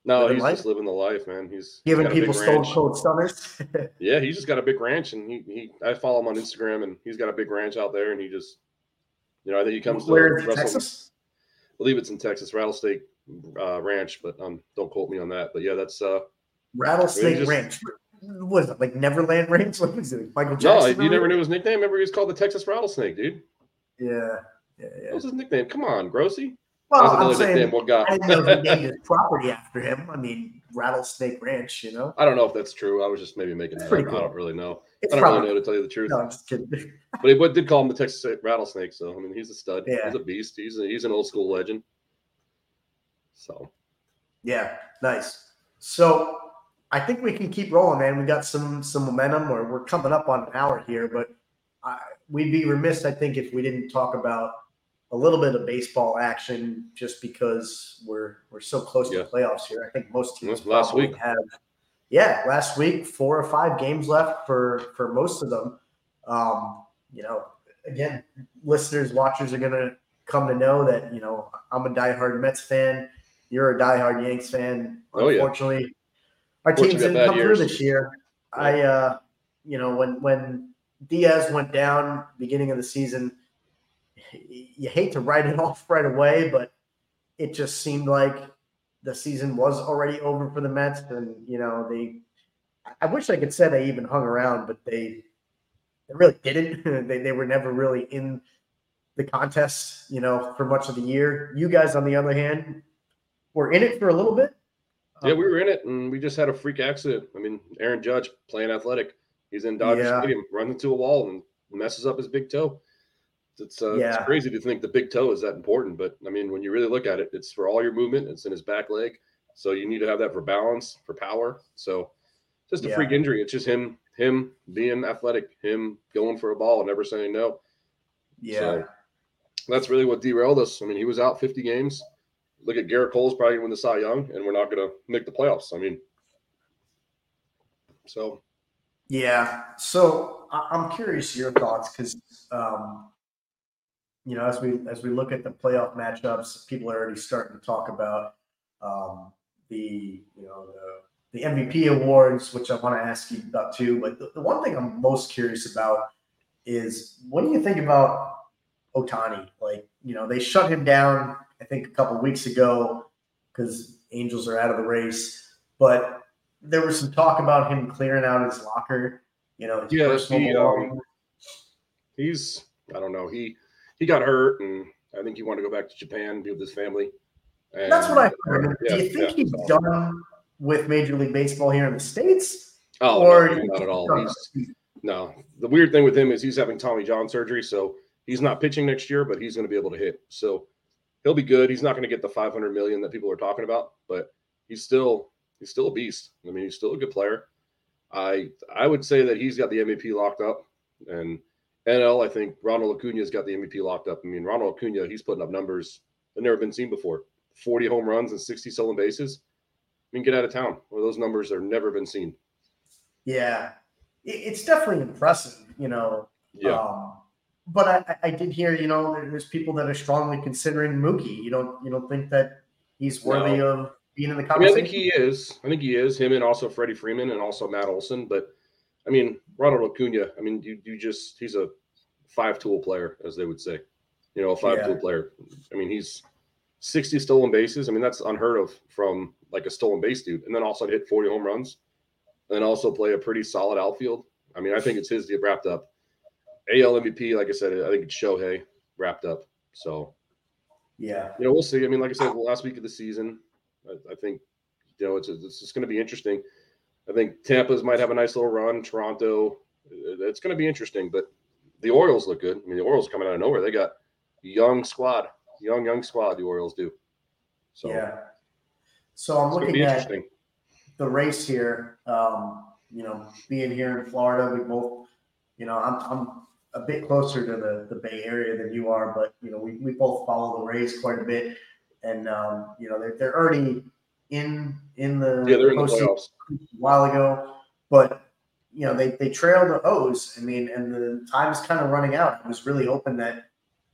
S2: no,
S1: Living
S2: he's
S1: life?
S2: just living the life, man. He's
S1: giving people stone cold stunners. (laughs)
S2: Yeah, he's just got a big ranch, and he, he I follow him on Instagram, and he's got a big ranch out there, and he just, you know, I think he comes to
S1: Where is Texas?
S2: I believe it's in Texas, Rattlesnake uh, Ranch, but um, don't quote me on that. But yeah, that's uh,
S1: Rattlesnake
S2: just-
S1: Ranch. What is it? Like Neverland Ranch? (laughs) What is it? Michael
S2: no,
S1: Jackson?
S2: you never knew his nickname. Remember, he was called the Texas Rattlesnake, dude.
S1: Yeah. Yeah.
S2: What
S1: Yeah.
S2: was his nickname? Come on, Grossy.
S1: Well, I'm saying.
S2: What got?
S1: I didn't know if he named his (laughs) property after him. I mean, Rattlesnake Ranch, you know?
S2: I don't know if that's true. I was just maybe making
S1: It's
S2: that up.
S1: pretty
S2: I don't really know.
S1: It's
S2: I don't
S1: probably
S2: really know to tell you the truth.
S1: no, I'm just kidding. (laughs)
S2: But he did call him the Texas Rattlesnake. So I mean, he's a stud.
S1: Yeah.
S2: He's a beast. He's a, he's an old school legend. So
S1: Yeah, nice. So I think we can keep rolling, man. We got some some momentum, or we're coming up on an hour here, but I, we'd be remiss, I think, if we didn't talk about a little bit of baseball action just because we're we're so close to
S2: Yeah.
S1: the playoffs here. I think most teams
S2: last
S1: probably
S2: week.
S1: have. Yeah, last week four or five games left for for most of them. Um, you know, again, listeners, watchers are gonna come to know that you know I'm a diehard Mets fan. You're a diehard Yanks fan.
S2: Oh, yeah.
S1: Unfortunately, our
S2: Unfortunately,
S1: teams didn't come
S2: years.
S1: through this year. I, uh, you know, when when Diaz went down beginning of the season, you hate to write it (laughs) off right away, but it just seemed like the season was already over for the Mets, and you know they. I wish I could say they even hung around, but they they really didn't. (laughs) they they were never really in the contest, you know, for much of the year. You guys, on the other hand, were in it for a little bit.
S2: Yeah, we were in it, and we just had a freak accident. I mean, Aaron Judge playing athletic, he's in Dodger
S1: Yeah.
S2: Stadium, runs into a wall and messes up his big toe. It's uh,
S1: Yeah.
S2: it's crazy to think the big toe is that important, but I mean, when you really look at it, it's for all your movement. It's in his back leg, so you need to have that for balance, for power. So, just a
S1: Yeah.
S2: freak injury. It's just him, him being athletic, him going for a ball and never saying no. So, that's really what derailed us. I mean, he was out 50 games. Look at Gerrit Cole's probably going to win the Cy Young, and we're not going to make the playoffs. I mean, so
S1: Yeah. So I'm curious your thoughts because, um, you know, as we as we look at the playoff matchups, people are already starting to talk about um, the you know the the MVP awards, which I want to ask you about too. But the, the one thing I'm most curious about is what do you think about Ohtani? Like, you know, they shut him down. I think a couple weeks ago because Angels are out of the race, but there was some talk about him clearing out his locker. You know, his
S2: Yeah,
S1: personal
S2: he, um, he's I don't know he he got hurt, and I think he wanted to go back to Japan and be with his family. And,
S1: That's what I heard.
S2: Yeah,
S1: Do you think
S2: yeah,
S1: he's
S2: so-
S1: done with Major League Baseball here in the states?
S2: Oh,
S1: or
S2: no, not at all. no. The weird thing with him is he's having Tommy John surgery, so he's not pitching next year, but he's going to be able to hit. So he'll be good. He's not going to get the 500 million that people are talking about, but he's still he's still a beast. I mean, he's still a good player. I I would say that he's got the MVP locked up, and NL I think Ronald Acuna's got the MVP locked up. I mean, Ronald Acuna he's putting up numbers that never been seen before: 40 home runs and 60 stolen bases. I mean, get out of town. Well, those numbers are never been seen.
S1: Yeah, it's definitely impressive. You know,
S2: Yeah.
S1: Um, but I, I- did hear, you know, there's people that are strongly considering Mookie. You don't, you don't think that he's worthy of being in the
S2: I mean,
S1: conversation?
S2: I think he is. I think he is. Him and also Freddie Freeman and also Matt Olson. But I mean, Ronald Acuna. I mean, you you just he's a five tool player, as they would say. You know, a five tool
S1: Yeah.
S2: player. I mean, he's sixty stolen bases. I mean, that's unheard of from like a stolen base dude. And then also hit forty home runs, and also play a pretty solid outfield. I mean, I think it's his to get wrapped up. AL MVP, like I said, I think it's Shohei wrapped up. So
S1: yeah,
S2: you know, we'll see. I mean, like I said, the last week of the season, I, I think, you know, it's it's just going to be interesting. I think Tampa's might have a nice little run. Toronto, uh, it's going to be interesting. But the Orioles look good. I mean, the Orioles coming out of nowhere. They got young squad, young young squad. The Orioles do. So
S1: yeah. So I'm
S2: it's going to
S1: looking at
S2: interesting.
S1: the race here. Um, you know, being here in Florida, we both, you know, I'm I'm a bit closer to the, the Bay Area than you are, but you know, we, we both follow the Rays quite a bit, and um, you know, they're they're already in in the
S2: Yeah, they're in the playoffs.
S1: a while ago, but you know, they they trailed the O's. I mean, and the time is kind of running out. I was really hoping that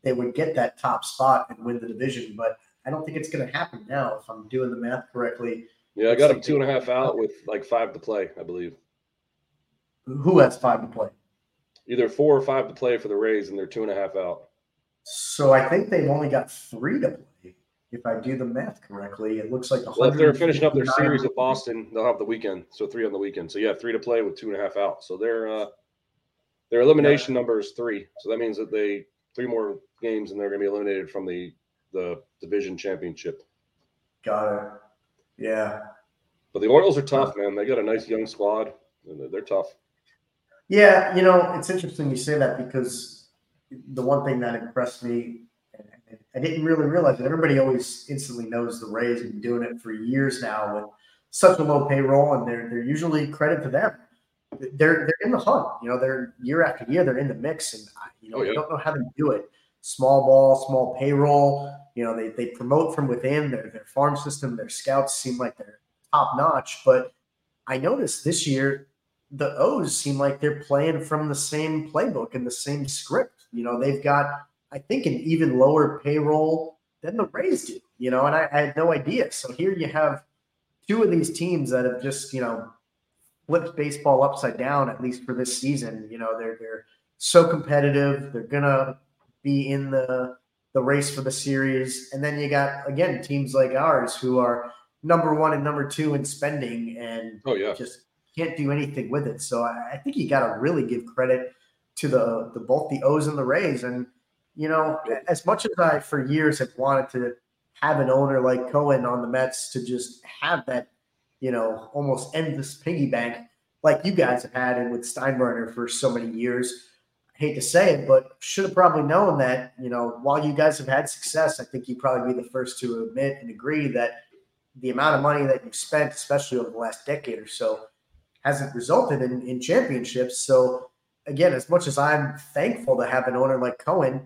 S1: they would get that top spot and win the division, but I don't think it's going to happen now. If I'm doing the math correctly,
S2: Yeah, I got them two and a half out with like five to play, I believe.
S1: who has five to play?
S2: Either four or five to play for the Rays, and they're two and a half out.
S1: So I think they've only got three to play. If I do the math correctly, it looks like
S2: Well, if they're finishing up their series with Boston, they'll have the weekend. So three on the weekend. So yeah, three to play with two and a half out. So their uh their elimination number is three. So that means that they three more games and they're gonna be eliminated from the the division championship.
S1: Got it. Yeah.
S2: But the Orioles are tough, man. They got a nice young squad. and they're- tough.
S1: Yeah, you know, it's interesting you say that because the one thing that impressed me, I didn't really realize it, everybody always instantly knows the Rays have been doing it for years now with such a low payroll, and they're they're usually credit to them. They're they're in the hunt, you know, they're year after year, they're in the mix, and you know,
S2: Oh, yeah.
S1: I don't know how they do it. small ball, small payroll. You know, they, they promote from within their, their farm system. Their scouts seem like they're top notch. But I noticed this year, the O's seem like they're playing from the same playbook and the same script. You know, they've got, I think, an even lower payroll than the Rays do, you know, and I, I had no idea. So here you have two of these teams that have just, you know, flipped baseball upside down, at least for this season. You know, they're they're so competitive. They're gonna be in the the race for the series. And then you got again teams like ours who are number one and number two in spending and
S2: oh yeah
S1: just can't do anything with it. So I, I think you got to really give credit to the the both the O's and the Rays. And you know, as much as I for years have wanted to have an owner like Cohen on the Mets to just have that, you know, almost endless piggy bank like you guys have had and with Steinbrenner for so many years. I hate to say it, but should have probably known that, you know, while you guys have had success, I think you'd probably be the first to admit and agree that the amount of money that you've spent, especially over the last decade or so, hasn't resulted in, in championships. So again, as much as I'm thankful to have an owner like Cohen,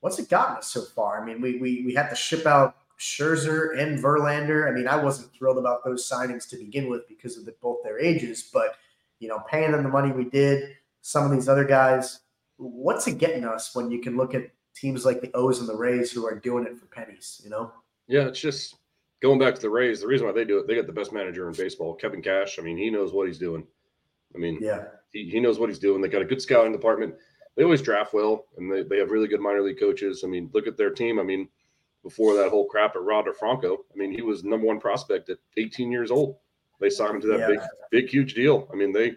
S1: what's it gotten us so far? I mean, we we we had to ship out Scherzer and Verlander. I mean, I wasn't thrilled about those signings to begin with because of the, both their ages, but you know, paying them the money we did, some of these other guys, what's it getting us when you can look at teams like the O's and the Rays who are doing it for pennies, you know?
S2: Yeah, it's just going back to the Rays, the reason why they do it, they got the best manager in baseball, Kevin Cash. I mean, he knows what he's doing. I mean,
S1: yeah,
S2: he, he knows what he's doing. They got a good scouting department. They always draft well, and they, they have really good minor league coaches. I mean, look at their team. I mean, before that whole crap at Wander Franco, I mean, he was number one prospect at 18 years old. They signed him to that yeah. big, big, huge deal. I mean, they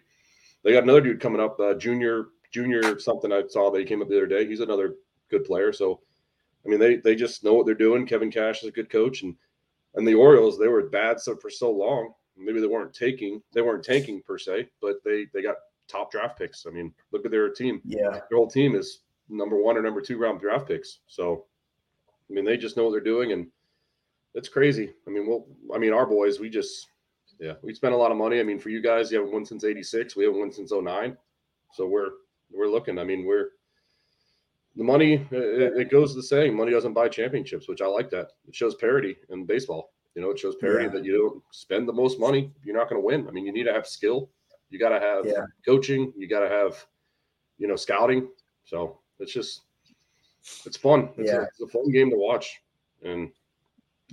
S2: they got another dude coming up, uh, junior, junior something. I saw they came up the other day. He's another good player. So, I mean, they they just know what they're doing. Kevin Cash is a good coach, and and the Orioles, they were bad so for so long. Maybe they weren't taking, they weren't tanking per se, but they they got top draft picks. I mean, look at their team.
S1: Yeah,
S2: their whole team is number one or number two round draft picks. So, I mean, they just know what they're doing, and it's crazy. I mean, well, I mean, our boys, we just, yeah, we spent a lot of money. I mean, for you guys, you haven't won since '86. We haven't won since 09. So we're we're looking. I mean, we're the money it, it, goes the same. Money doesn't buy championships, which I like that. It shows parity in baseball. You know, it shows parity yeah. that you don't spend the most money, you're not going to win. I mean, you need to have skill. You got to have yeah. coaching. You got to have, you know, scouting. So it's just, it's fun. It's, yeah. a, it's a fun game to watch. And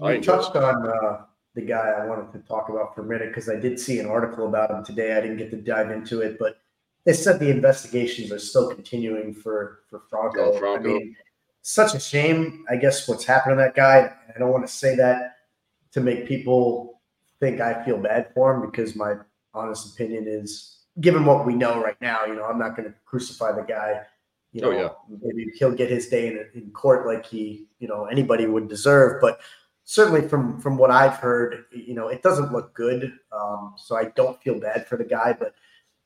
S1: I touched it. on uh, the guy I wanted to talk about for a minute because I did see an article about him today. I didn't get to dive into it, but they said the investigations are still continuing for for Franco.
S2: Oh, Franco. I mean,
S1: such a shame. I guess what's happened to that guy. I don't want to say that to make people think I feel bad for him because my honest opinion is, given what we know right now, you know, I'm not going to crucify the guy. You
S2: know,
S1: oh,
S2: yeah.
S1: maybe he'll get his day in, in court like he, you know, anybody would deserve. But certainly from from what I've heard, you know, it doesn't look good. Um, so I don't feel bad for the guy, but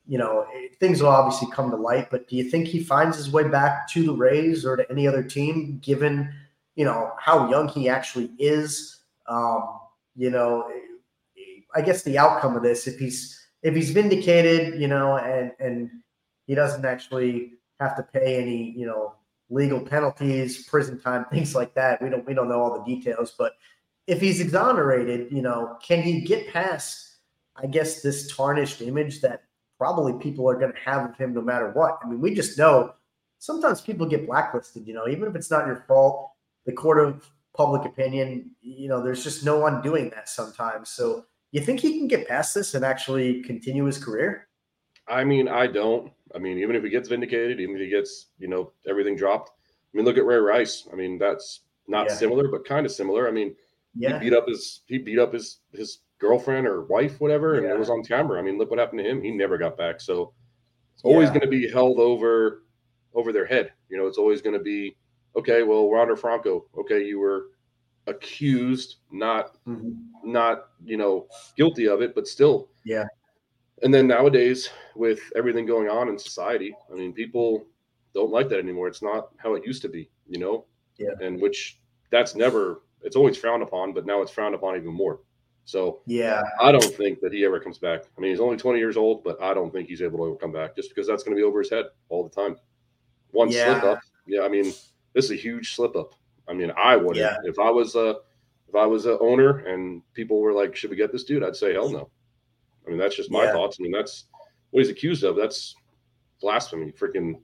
S1: you know, things will obviously come to light. But do you think he finds his way back to the Rays or to any other team, given you know how young he actually is? Um, you know, I guess the outcome of this, if he's if he's vindicated, you know, and and he doesn't actually have to pay any, you know, legal penalties, prison time, (laughs) things like that. We don't we don't know all the details, but if he's exonerated, you know, can he get past, I guess, this tarnished image that probably people are going to have of him no matter what? I mean, we just know sometimes people get blacklisted, you know, even if it's not your fault. The court of public opinion, you know, there's just no one doing that sometimes. So you think he can get past this and actually continue his career?
S2: I mean, I don't. I mean, even if he gets vindicated, even if he gets, you know, everything dropped. I mean, look at Ray Rice. I mean, that's not yeah. similar, but kind of similar. I mean, yeah. he beat up his he beat up his his girlfriend or wife, whatever, and yeah. it was on camera. I mean, look what happened to him. He never got back. So it's always going to be held over over their head. You know, it's always going to be okay, well, Wander Franco, okay, you were accused, not mm-hmm. not you know guilty of it, but still,
S1: yeah.
S2: And then nowadays, with everything going on in society, I mean, people don't like that anymore. It's not how it used to be, you know.
S1: Yeah.
S2: And which that's never. It's always frowned upon, but now it's frowned upon even more. So
S1: yeah,
S2: I don't think that he ever comes back. I mean, he's only 20 years old, but I don't think he's able to come back just because that's going to be over his head all the time. One yeah. slip up, yeah. I mean, this is a huge slip up. I mean, I would
S1: Yeah.
S2: if I was a if I was a owner and people were like, "Should we get this dude?" I'd say, "Hell no." I mean, that's just my
S1: Yeah.
S2: thoughts. I mean, that's what he's accused of. That's blasphemy. Freaking.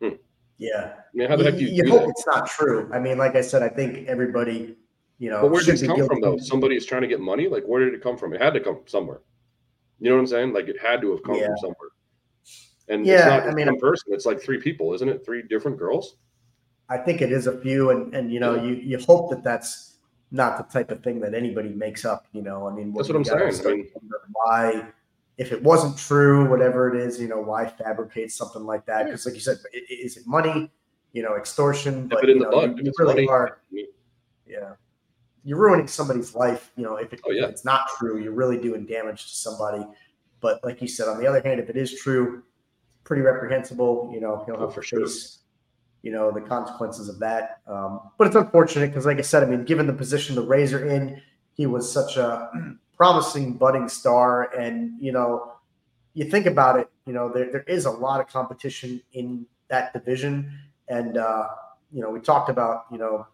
S2: Hmm.
S1: Yeah.
S2: I mean, how the heck do
S1: you,
S2: you,
S1: you
S2: do
S1: hope
S2: that?
S1: it's not true. I mean, like I said, I think everybody, you know,
S2: But where did
S1: it
S2: come from, though?
S1: guilty.
S2: Somebody's trying to get money. Like, where did it come from? It had to come from somewhere. You know what I'm saying? Like, it had to have come
S1: Yeah.
S2: from somewhere. And it's
S1: Yeah,
S2: not
S1: I mean-
S2: one person. It's like three people, isn't it? Three different girls.
S1: I think it is a few, and and you know, you you hope that that's not the type of thing that anybody makes up. You know, I mean,
S2: That's what I'm saying. I mean-
S1: why, if it wasn't true, whatever it is, you know, why fabricate something like that? Because, like you said, i- i- is it money? You know, extortion. But
S2: it in
S1: you
S2: the
S1: know,
S2: bud.
S1: you, really
S2: money,
S1: are. Yeah, you're ruining somebody's life. You know, if, it,
S2: Oh, yeah.
S1: if it's not true, you're really doing damage to somebody. But like you said, on the other hand, if it is true, pretty reprehensible. You know, he'll
S2: Oh,
S1: have
S2: for
S1: to
S2: sure.
S1: You know, the consequences of that. Um, but it's unfortunate because, like I said, I mean, given the position the Rays are in, he was such a (clears throat) promising budding star, and you know, you think about it, you know, there there is a lot of competition in that division, and uh, you know, we talked about, you know,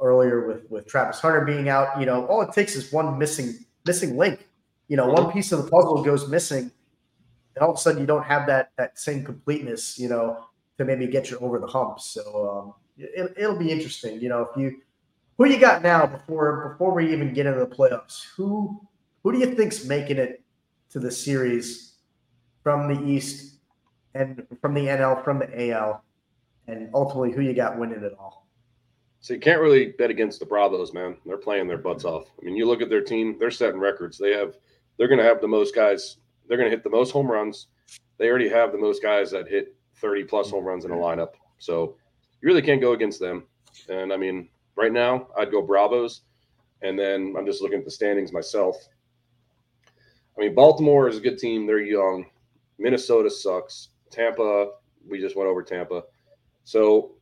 S1: earlier with with Travis Hunter being out. You know, all it takes is one missing missing link. You know, one piece of the puzzle goes missing, and all of a sudden you don't have that that same completeness. You know, to maybe get you over the hump. So um, it, it'll be interesting. You know, if you who you got now before before we even get into the playoffs, who who do you think's making it to the series from the East and from the NL from the AL, and ultimately who you got winning it all?
S2: So you can't really bet against the Bravos, man. They're playing their butts off. I mean, you look at their team; they're setting records. They have, they're going to have the most guys. They're going to hit the most home runs. They already have the most guys that hit thirty plus home runs in a lineup. So you really can't go against them. And I mean, right now, I'd go Bravos, and then I'm just looking at the standings myself. I mean, Baltimore is a good team. They're young. Minnesota sucks. Tampa, we just went over Tampa. So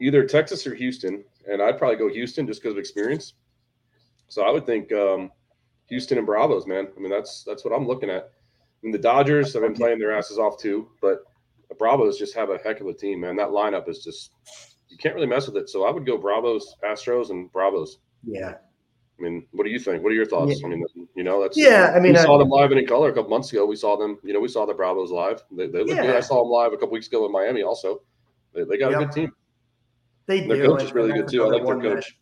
S2: either Texas or Houston, and I'd probably go Houston just because of experience. So I would think um, Houston and Bravos, man. I mean, that's that's what I'm looking at. I mean, the Dodgers have been playing their asses off too, but the Bravos just have a heck of a team, man. That lineup is just you can't really mess with it. So I would go Bravos, Astros, and Bravos.
S1: Yeah,
S2: I mean, what do you think? What are your thoughts?
S1: Yeah.
S2: I mean, you know, that's
S1: yeah. I mean,
S2: we
S1: I-
S2: saw them live in color a couple months ago. We saw them, you know, we saw the Bravos live. They, they look good.
S1: Yeah.
S2: I saw them live a couple weeks ago in Miami. Also, they, they got a good team.
S1: they
S2: And their
S1: do.
S2: coach is really good too. I like their
S1: one that-
S2: coach.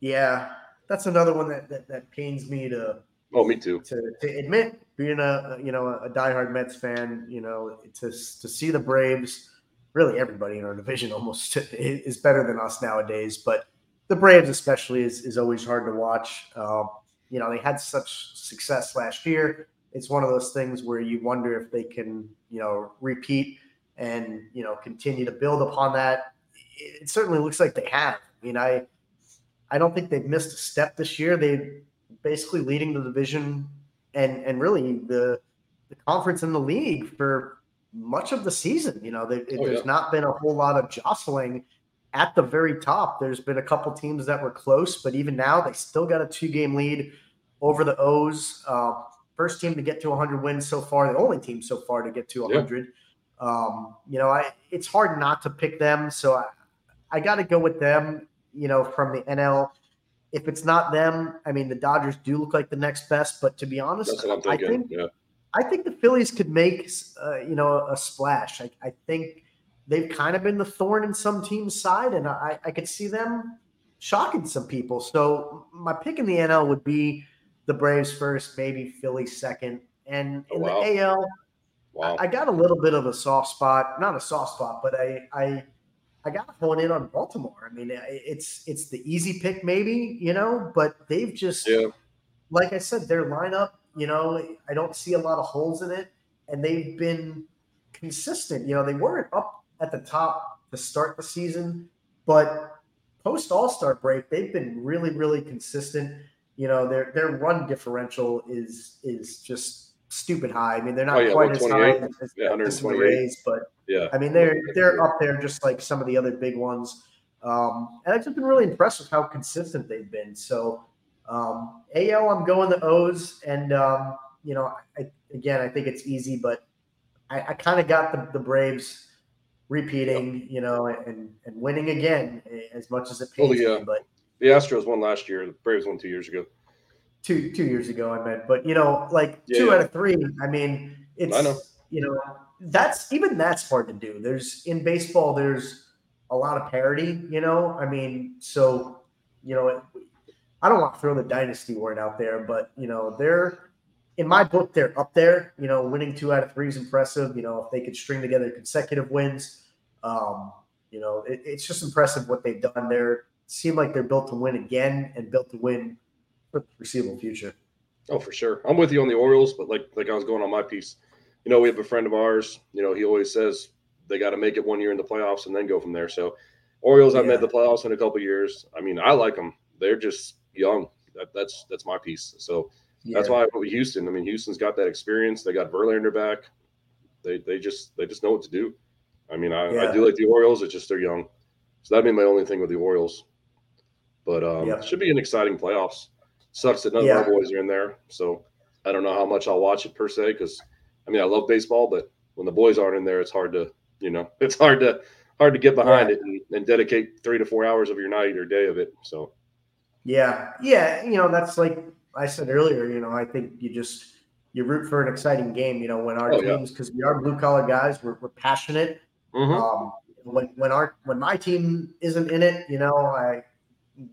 S1: yeah, that's another one that, that that pains me to
S2: Oh, me too.
S1: to, to admit being a you know a diehard Mets fan, you know, to to see the Braves, really everybody in our division (laughs) almost is better than us nowadays, but the Braves especially is is always hard to watch. Um, you know, they had such success last year. It's one of those things where you wonder if they can, you know, repeat and you know continue to build upon that. It certainly looks like they have. I mean, I I don't think they've missed a step this year. They basically leading the division and and really the the conference in the league for much of the season. You know, they,
S2: Oh,
S1: there's
S2: yeah.
S1: not been a whole lot of jostling at the very top. There's been a couple teams that were close, but even now they still got a two game lead over the O's. Uh, first team to get to 100 wins so far, the only team so far to get to
S2: Yeah.
S1: 100. Um, you know, I it's hard not to pick them, so I, I got to go with them. You know, from the NL. If it's not them, I mean, the Dodgers do look like the next best. But to be honest, I think
S2: yeah.
S1: I think the Phillies could make, uh, you know, a splash. I, I think they've kind of been the thorn in some teams' side, and I, I could see them shocking some people. So my pick in the NL would be the Braves first, maybe Philly second, and
S2: Oh,
S1: in
S2: wow.
S1: the AL,
S2: Wow.
S1: I, I got a little bit of a soft spot. Not a soft spot, but I I I got to hone in on Baltimore. I mean, it's it's the easy pick, maybe you know, but they've just
S2: yeah.
S1: like I said, their lineup, you know, I don't see a lot of holes in it, and they've been consistent. You know, they weren't up at the top to start the season, but post All Star break, they've been really, really consistent. You know, their their run differential is is just stupid high. I mean, they're not
S2: Oh, yeah,
S1: quite as high
S2: 128?
S1: as, as
S2: Yeah,
S1: the Rays, but
S2: Yeah.
S1: I mean, they're they're up there just like some of the other big ones. Um, and I've just been really impressed with how consistent they've been. So um, AL, I'm going the O's, and um, you know, I, again, I think it's easy, but I, I kind of got the, the Braves repeating, you know, and and winning again as much as it
S2: Well, the, uh,
S1: me. But
S2: The Astros won last year. The Braves won two years ago.
S1: two two years ago I meant, but you know, like
S2: Yeah,
S1: two
S2: yeah.
S1: out of three. I mean, it's
S2: I know.
S1: You know that's even that's hard to do. There's in baseball, there's a lot of parity. You know, I mean, so you know, it, I don't want to throw the dynasty word out there, but you know, they're in my book, they're up there. You know, winning two out of three is impressive. You know, if they could string together consecutive wins, um, you know, it, it's just impressive what they've done. They're seem like they're built to win again and built to win for the foreseeable future.
S2: Oh, for sure. I'm with you on the Orioles, but like like I was going on my piece. You know, we have a friend of ours. You know, he always says they got to make it one year in the playoffs and then go from there. So, Orioles, I've
S1: Yeah.
S2: made the playoffs in a couple years. I mean, I like them. They're just young. That, that's that's my piece. So that's why I went with Houston. I mean, Houston's got that experience. They got Verlander back. They they just they just know what to do. I mean, I, I do like the Orioles. It's just they're young. So that'd be my only thing with the Orioles. But um, it should be an exciting playoffs. Sucks that none
S1: Yeah.
S2: of our boys are in there. So I don't know how much I'll watch it per se because I mean I love baseball, but when the boys aren't in there, it's hard to you know (laughs) it's hard to hard to get behind it and, and dedicate three to four hours of your night or day of it. So
S1: Yeah, yeah, you know that's like I said earlier. You know, I think you just you root for an exciting game. You know, when our
S2: Oh,
S1: teams, because we are blue collar guys, we're, we're passionate.
S2: mhm.
S1: Um, when when our when my team isn't in it, you know, I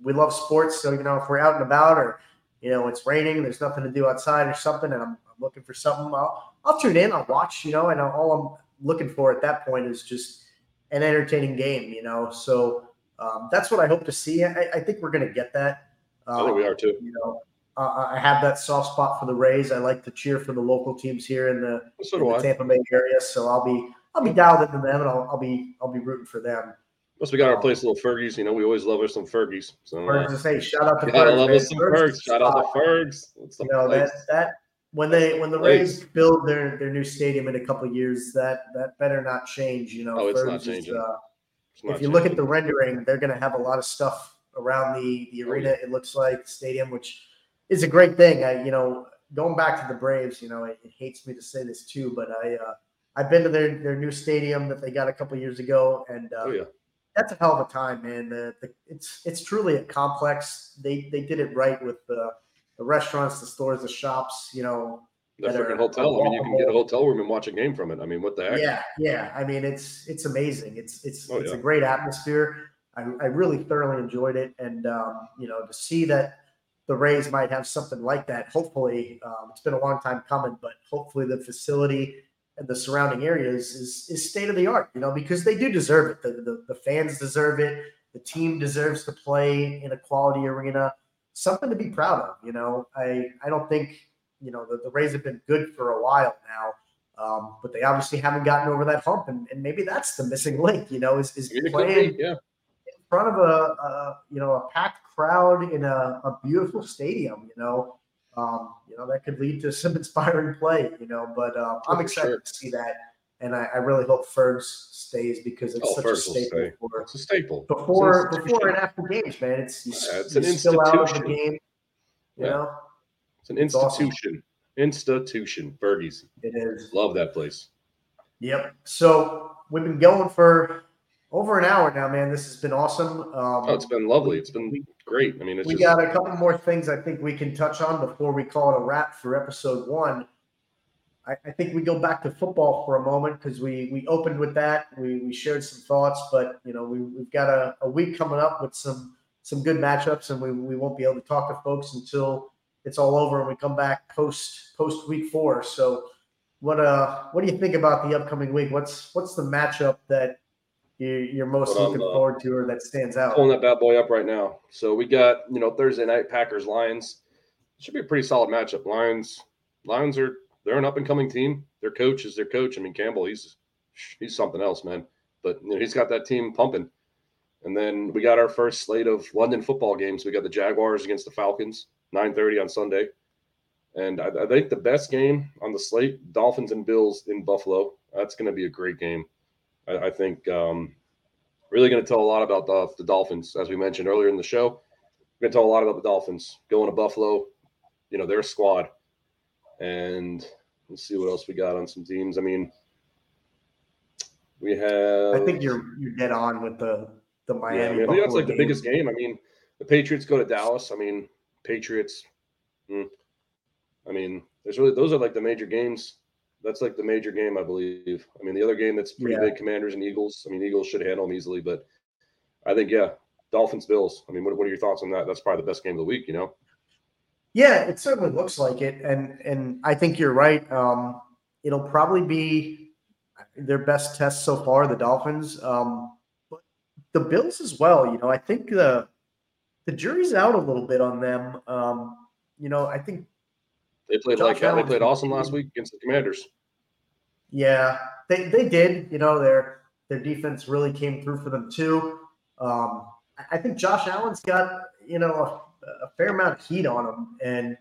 S1: we love sports. So you know, if we're out and about or you know it's raining, there's nothing to do outside or something, and I'm, I'm looking for something, I'll I'll tune in, I'll watch. You know, and all I'm looking for at that point is just an entertaining game. You know, so um, that's what I hope to see. I, I think we're going to get that.
S2: I think we
S1: Um,
S2: are too.
S1: You know, uh, I have that soft spot for the Rays. I like to cheer for the local teams here in the
S2: So
S1: in the Tampa Bay area. So I'll be I'll be dialed into them, and I'll, I'll be I'll be rooting for them.
S2: Plus, we got our place, little Fergies. You know, we always love us some Fergies. So uh,
S1: hey, shout out to (laughs) Fergs,
S2: love us some
S1: Fergs.
S2: Shout out to Fergs. What's the
S1: You know
S2: place?
S1: that that when they when the. Rays build their their new stadium in a couple of years, that that better not change. You know,
S2: Oh, it's not
S1: Fergs is,
S2: changing.
S1: uh,
S2: It's not
S1: if you look at the rendering, they're going to have a lot of stuff around the the
S2: Oh,
S1: arena. It looks like stadium, which is a great thing. I you know going back to the Braves, you know it, it hates me to say this too, but I uh, I've been to their their new stadium that they got a couple years ago, and uh,
S2: oh yeah,
S1: that's a hell of a time, man. The, the it's it's truly a complex. They they did it right with the the restaurants, the stores, the shops. You know,
S2: the freaking hotel. I mean, you can get a hotel room and watch a game from it. I mean, what the heck?
S1: yeah, yeah. I mean, it's it's amazing. It's it's
S2: Oh,
S1: it's
S2: yeah.
S1: a great atmosphere. I, I really thoroughly enjoyed it, and um, you know, to see that the Rays might have something like that. Hopefully, um, it's been a long time coming, but hopefully the facility and the surrounding areas is is state of the art. You know, because they do deserve it. The, the the fans deserve it. The team deserves to play in a quality arena. Something to be proud of. You know, I I don't think you know the, the Rays have been good for a while now. Um, but they obviously haven't gotten over that hump, and, and maybe that's the missing link. You know, is, is playing
S2: be, yeah.
S1: in front of a, a you know a packed crowd in a, a beautiful stadium. You know, um, you know that could lead to some (laughs) inspiring play. You know, but um, I'm excited
S2: sure.
S1: to see that, and I, I really hope Fergs stays because it's
S2: Oh,
S1: such
S2: Fergs
S1: a staple for
S2: It's a staple.
S1: before before and after games, man. It's you,
S2: Yeah, it's
S1: you
S2: an
S1: spill out of the
S2: institution.
S1: game. You
S2: Yeah.
S1: know,
S2: It's an
S1: It's awesome.
S2: institution. Institution. Fergie's.
S1: it is.
S2: Love that place.
S1: Yep. So we've been going for over an hour now, man. This has been awesome. Um,
S2: Oh, it's been lovely. It's been
S1: we,
S2: great. I mean, it's
S1: we
S2: just
S1: got a couple more things I think we can touch on before we call it a wrap for episode one. I, I think we go back to football for a moment because we we opened with that. We we shared some thoughts, but you know we we've got a, a week coming up with some some good matchups, and we, we won't be able to talk to folks until it's all over and we come back post post week four. So what uh what do you think about the upcoming week? What's what's the matchup that you, you're most looking
S2: uh,
S1: forward to or that stands out?
S2: pulling that bad boy up right now. So we got you know Thursday night Packers Lions. Should be a pretty solid matchup. Lions Lions are they're an up and coming team. Their coach is their coach. I mean Campbell, he's he's something else, man. But you know, he's got that team pumping. And then we got our first slate of London football games. We got the Jaguars against the Falcons, 9:30 on Sunday. And I, I think the best game on the slate, Dolphins and Bills in Buffalo. That's going to be a great game. I, I think um, really going to tell a lot about the, the Dolphins, as we mentioned earlier in the show. Going to tell a lot about the Dolphins going to Buffalo, you know, their squad. And let's see what else we got on some teams. I mean, We have.
S1: I think you're you're dead on with the the
S2: Yeah, I,
S1: Miami.
S2: mean, I think that's like the biggest game. I mean, the Patriots go to Dallas. I mean, Patriots. hmm. I mean, there's really those are like the major games. That's like the major game, I believe. I mean, the other game that's pretty
S1: Yeah.
S2: big, Commanders and Eagles. I mean, Eagles should handle them easily, but I think yeah, Dolphins Bills. I mean, what, what are your thoughts on that? That's probably the best game of the week. You know?
S1: Yeah, it certainly looks like it, and and I think you're right. Um, it'll probably be their best test so far, the Dolphins. Um, but the Bills as well. You know, I think the the jury's out a little bit on them. Um, you know, I think
S2: They played
S1: Josh
S2: like that. They played awesome last week against the Commanders.
S1: Yeah, they, they did. You know, their their defense really came through for them too. Um, I- I think Josh Allen's got you know a, fair amount of heat on him, and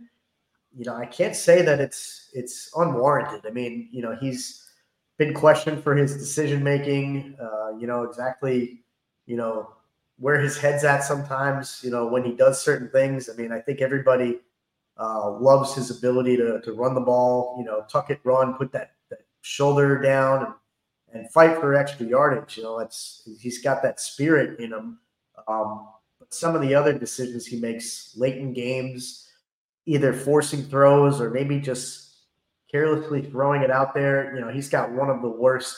S1: you know I can't say that it's it's unwarranted. I mean, you know he's been questioned for his decision making. Uh, you know exactly, you know where his head's at sometimes. You know when he does certain things. I mean, I think everybody uh, loves his ability to, to run the ball, you know, tuck it, run, put that, that shoulder down and, and fight for extra yardage. You know, it's he's got that spirit in him. Um, some of the other decisions he makes late in games, either forcing throws or maybe just carelessly throwing it out there. You know, he's got one of the worst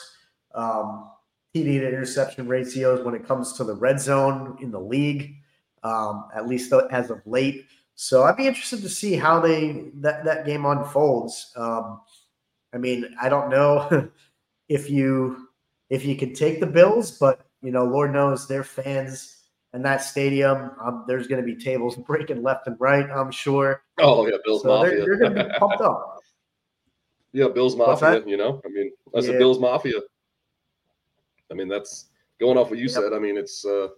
S1: um, TD to interception ratios when it comes to the red zone in the league, um, at least as of late. So I'd be interested to see how they that that game unfolds. Um, I mean, I don't know (laughs) if you if you can take the Bills, but you know, Lord knows their fans and that stadium. Um, there's going to be tables (laughs) breaking left and right. I'm sure.
S2: Oh yeah, Bills
S1: So they're,
S2: Mafia.
S1: they're going to be (laughs) pumped up.
S2: Yeah, Bills Mafia, you know? I mean, that's
S1: Yeah.
S2: Bills Mafia. I mean, that's going off what you
S1: Yep.
S2: said. I mean, it's uh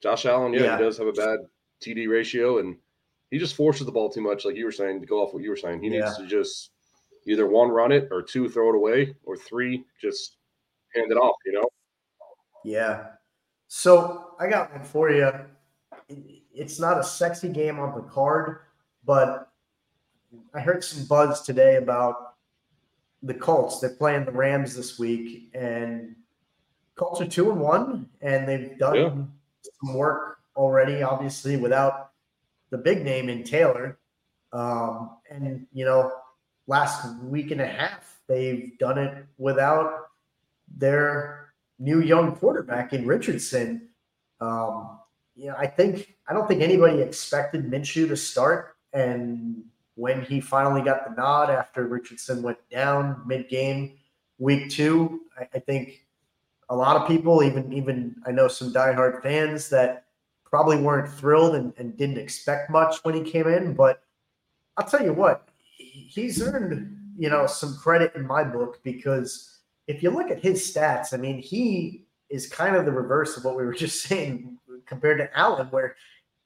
S2: Josh Allen, yeah,
S1: Yeah.
S2: he does have a bad TD ratio and he just forces the ball too much, like you were saying, to go off what you were saying. He
S1: Yeah.
S2: needs to just either one run it or two throw it away or three just hand it off, you know?
S1: Yeah. So I got one for you. It's not a sexy game on the card, but I heard some buzz today about the Colts. They're playing the Rams this week, and Colts are two and one, and they've done
S2: Yeah.
S1: some work already, obviously, without the big name in Taylor. Um, and you know, last week and a half, they've done it without their new young quarterback in Richardson. Um, you know, I think I don't think anybody expected Minshew to start, and when he finally got the nod after Richardson went down mid-game, week two, I, I think a lot of people, even even I know some diehard fans that probably weren't thrilled and, and didn't expect much when he came in. But I'll tell you what, he's earned you know some credit in my book because if you look at his stats, I mean, he is kind of the reverse of what we were (laughs) just saying compared to Allen, where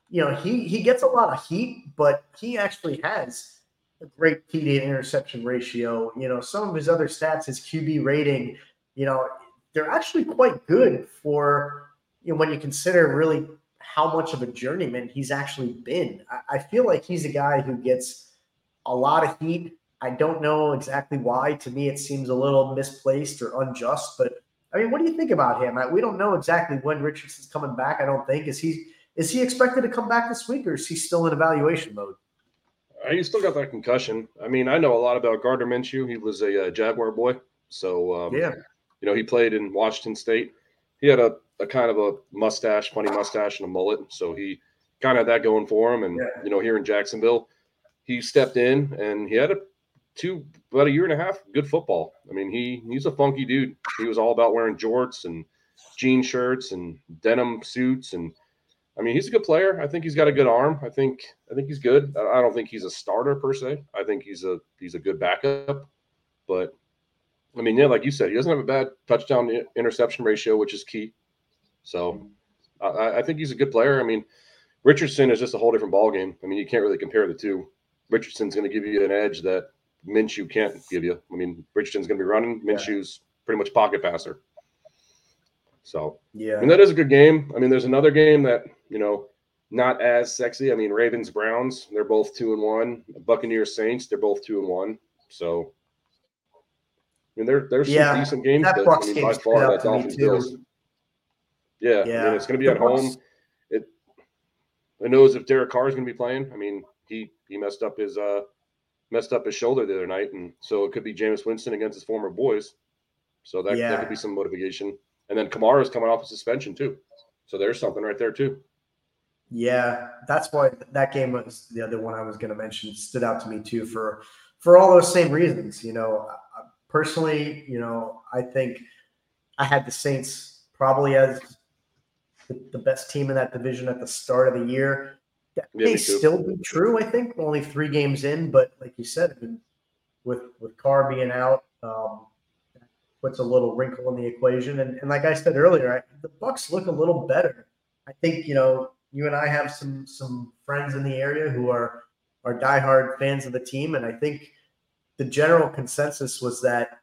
S1: you know he he gets a lot of heat, but he actually has a great TD interception ratio. You know, some of his other stats, his QB rating, you know, they're actually quite good for you know when you consider really how much of a journeyman he's actually been. I, I feel like he's a guy who gets a lot of heat. I don't know exactly why. To me, it seems a little misplaced or unjust. But I mean, what do you think about him? I, we don't know exactly when Richardson's coming back. I don't think is he is he expected to come back this week, or is he still in evaluation mode?
S2: Uh, He still got that concussion. I mean, I know a lot about Gardner Minshew. He was a uh, Jaguar boy. So, um,
S1: Yeah,
S2: you know, he played in Washington State. He had a, a kind of a mustache, funny mustache, and a mullet. So he kind of had that going for him. And,
S1: Yeah.
S2: you know, here in Jacksonville, he stepped in and he had a two, about a year and a half, good football. I mean, he he's a funky dude. He was all about wearing jorts and jean shirts and denim suits. And I mean, he's a good player. I think he's got a good arm. I think I think he's good. I don't think he's a starter per se. I think he's a he's a good backup. But I mean, yeah, like you said, he doesn't have a bad touchdown interception ratio, which is key. So I, I think he's a good player. I mean, Richardson is just a whole different ballgame. I mean, you can't really compare the two. Richardson's going to give you an edge that Minshew can't give you. I mean, Richardson's going to be running.
S1: Yeah.
S2: Pretty much pocket passer. So
S1: yeah,
S2: I mean, that is a good game. I mean, there's another game that, you know, not as sexy. I mean, Ravens Browns, they're both two and one. Buccaneers Saints, they're both two and one. So mean, there there's
S1: Yeah,
S2: some decent games,
S1: that Bucks
S2: I mean, by far that Dolphins. Bills. Yeah, I
S1: Yeah.
S2: mean, it's going to be
S1: The
S2: at home.
S1: Bucks-
S2: It. Who knows if Derek Carr is going to be playing? I mean, he he messed up his uh messed up his shoulder the other night, and so it could be Jameis Winston against his former boys. So that, that could be some motivation. And then Kamara's coming off a suspension too, so there's something right there too.
S1: Yeah, that's why that game was the other one I was going to mention. Stood out to me too for for all those same reasons. You know, personally, you know, I think I had the Saints probably as the, the best team in that division at the start of the year. That
S2: Yeah,
S1: may still be true. I think only three games in, but like you said, I mean, with with Carr being out, um, puts a little wrinkle in the equation. And, and like I said earlier, I, the Bucks look a little better. I think you know you and I have some some friends in the area who are are diehard fans of the team, and I think the general consensus was that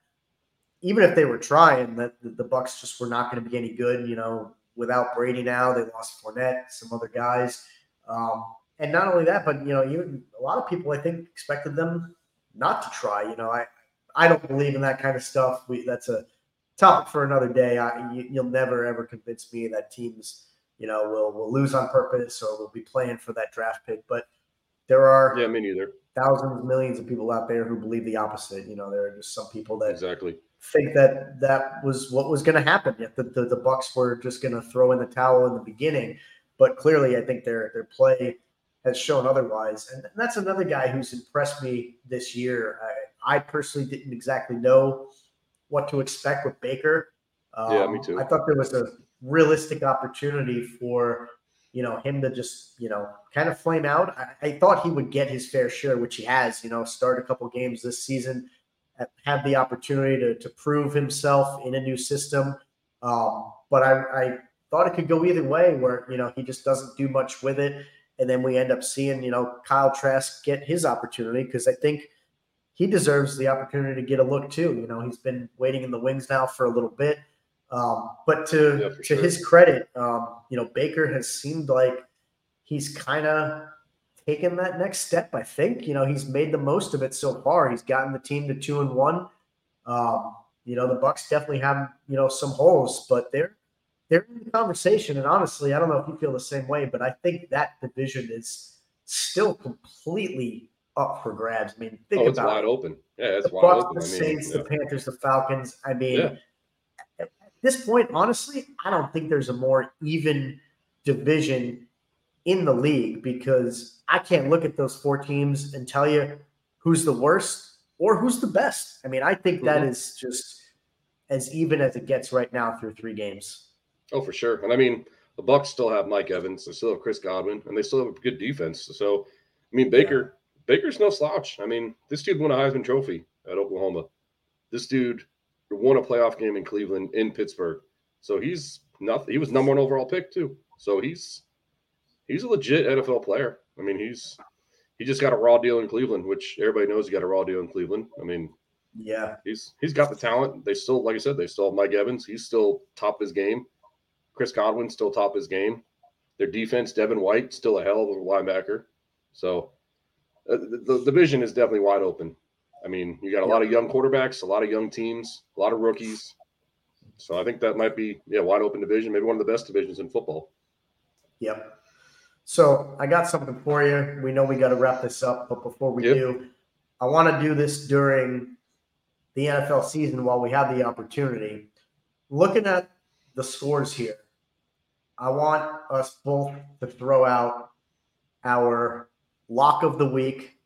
S1: even if they were trying, that the, the Bucks just were not going to be any good. You know, without Brady now, they lost Fournette, some other guys, um, and not only that, but you know, even a lot of people I think expected them not to try. You know, I I don't believe in that kind of stuff. We that's a topic for another day. I, you, you'll never ever convince me that teams you know, will will lose on purpose or will be playing for that draft pick. But there are
S2: Yeah, me neither.
S1: thousands, millions of people out there who believe the opposite. You know, there are just some people that
S2: Exactly.
S1: think that that was what was going to happen. That the, the, the Bucks were just going to throw in the towel in the beginning, but clearly, I think their their play has shown otherwise. And that's another guy who's impressed me this year. I, I personally didn't exactly know what to expect with Baker. Um,
S2: Yeah, me too.
S1: I thought there was a realistic opportunity for you know him to just you know kind of flame out. I, I thought he would get his fair share, which he has. You know, start a couple games this season have the opportunity to, to prove himself in a new system. Um, but I, I thought it could go either way where, you know, he just doesn't do much with it. And then we end up seeing, you know, Kyle Trask get his opportunity because I think he deserves the opportunity to get a look too. You know, he's been waiting in the wings now for a little bit. Um, but to
S2: Yeah,
S1: to
S2: sure.
S1: his credit, um, you know, Baker has seemed like he's kind of taken that next step. I think you know he's made the most of it so far. He's gotten the team to two and one. Um, you know the Bucks definitely have you know some holes, but they're they're in the conversation. And honestly, I don't know if you feel the same way, but I think that division is still completely up for grabs. I mean, think
S2: Oh, it's
S1: about
S2: wide
S1: it.
S2: open. Yeah, it's
S1: the
S2: wide
S1: Bucks,
S2: open.
S1: the
S2: I mean,
S1: Saints,
S2: yeah.
S1: the Panthers, the Falcons. I mean,
S2: Yeah.
S1: at this point, honestly, I don't think there's a more even division in the league because I can't look at those four teams and tell you who's the worst or who's the best. I mean, I think that
S2: Mhm.
S1: is just as even as it gets right now through three games.
S2: Oh, for sure. And I mean, the Bucks still have Mike Evans, they still have Chris Godwin, and they still have a good defense. So, I mean, Baker, Baker's no slouch. I mean, this dude won a Heisman Trophy at Oklahoma. This dude won a playoff game in Cleveland, in Pittsburgh. So he's nothing. He was number one overall pick too. So he's he's a legit NFL player. I mean, he's he just got a raw deal in Cleveland, which everybody knows he got a raw deal in Cleveland. I mean,
S1: Yeah.
S2: he's he's got the talent. They still, like I said, they still have Mike Evans. He's still top of his game. Chris Godwin still top of his game. Their defense, Devin White, still a hell of a linebacker. So uh, the, the division is definitely wide open. I mean, you got a lot of young quarterbacks, a lot of young teams, a lot of rookies. So I think that might be yeah, wide open division, maybe one of the best divisions in football.
S1: Yep. So I got something for you. We know we got to wrap this up, but before we
S2: Yep.
S1: do, I want to do this during the NFL season while we have the opportunity. Looking at the scores here, I want us both to throw out our lock of the week,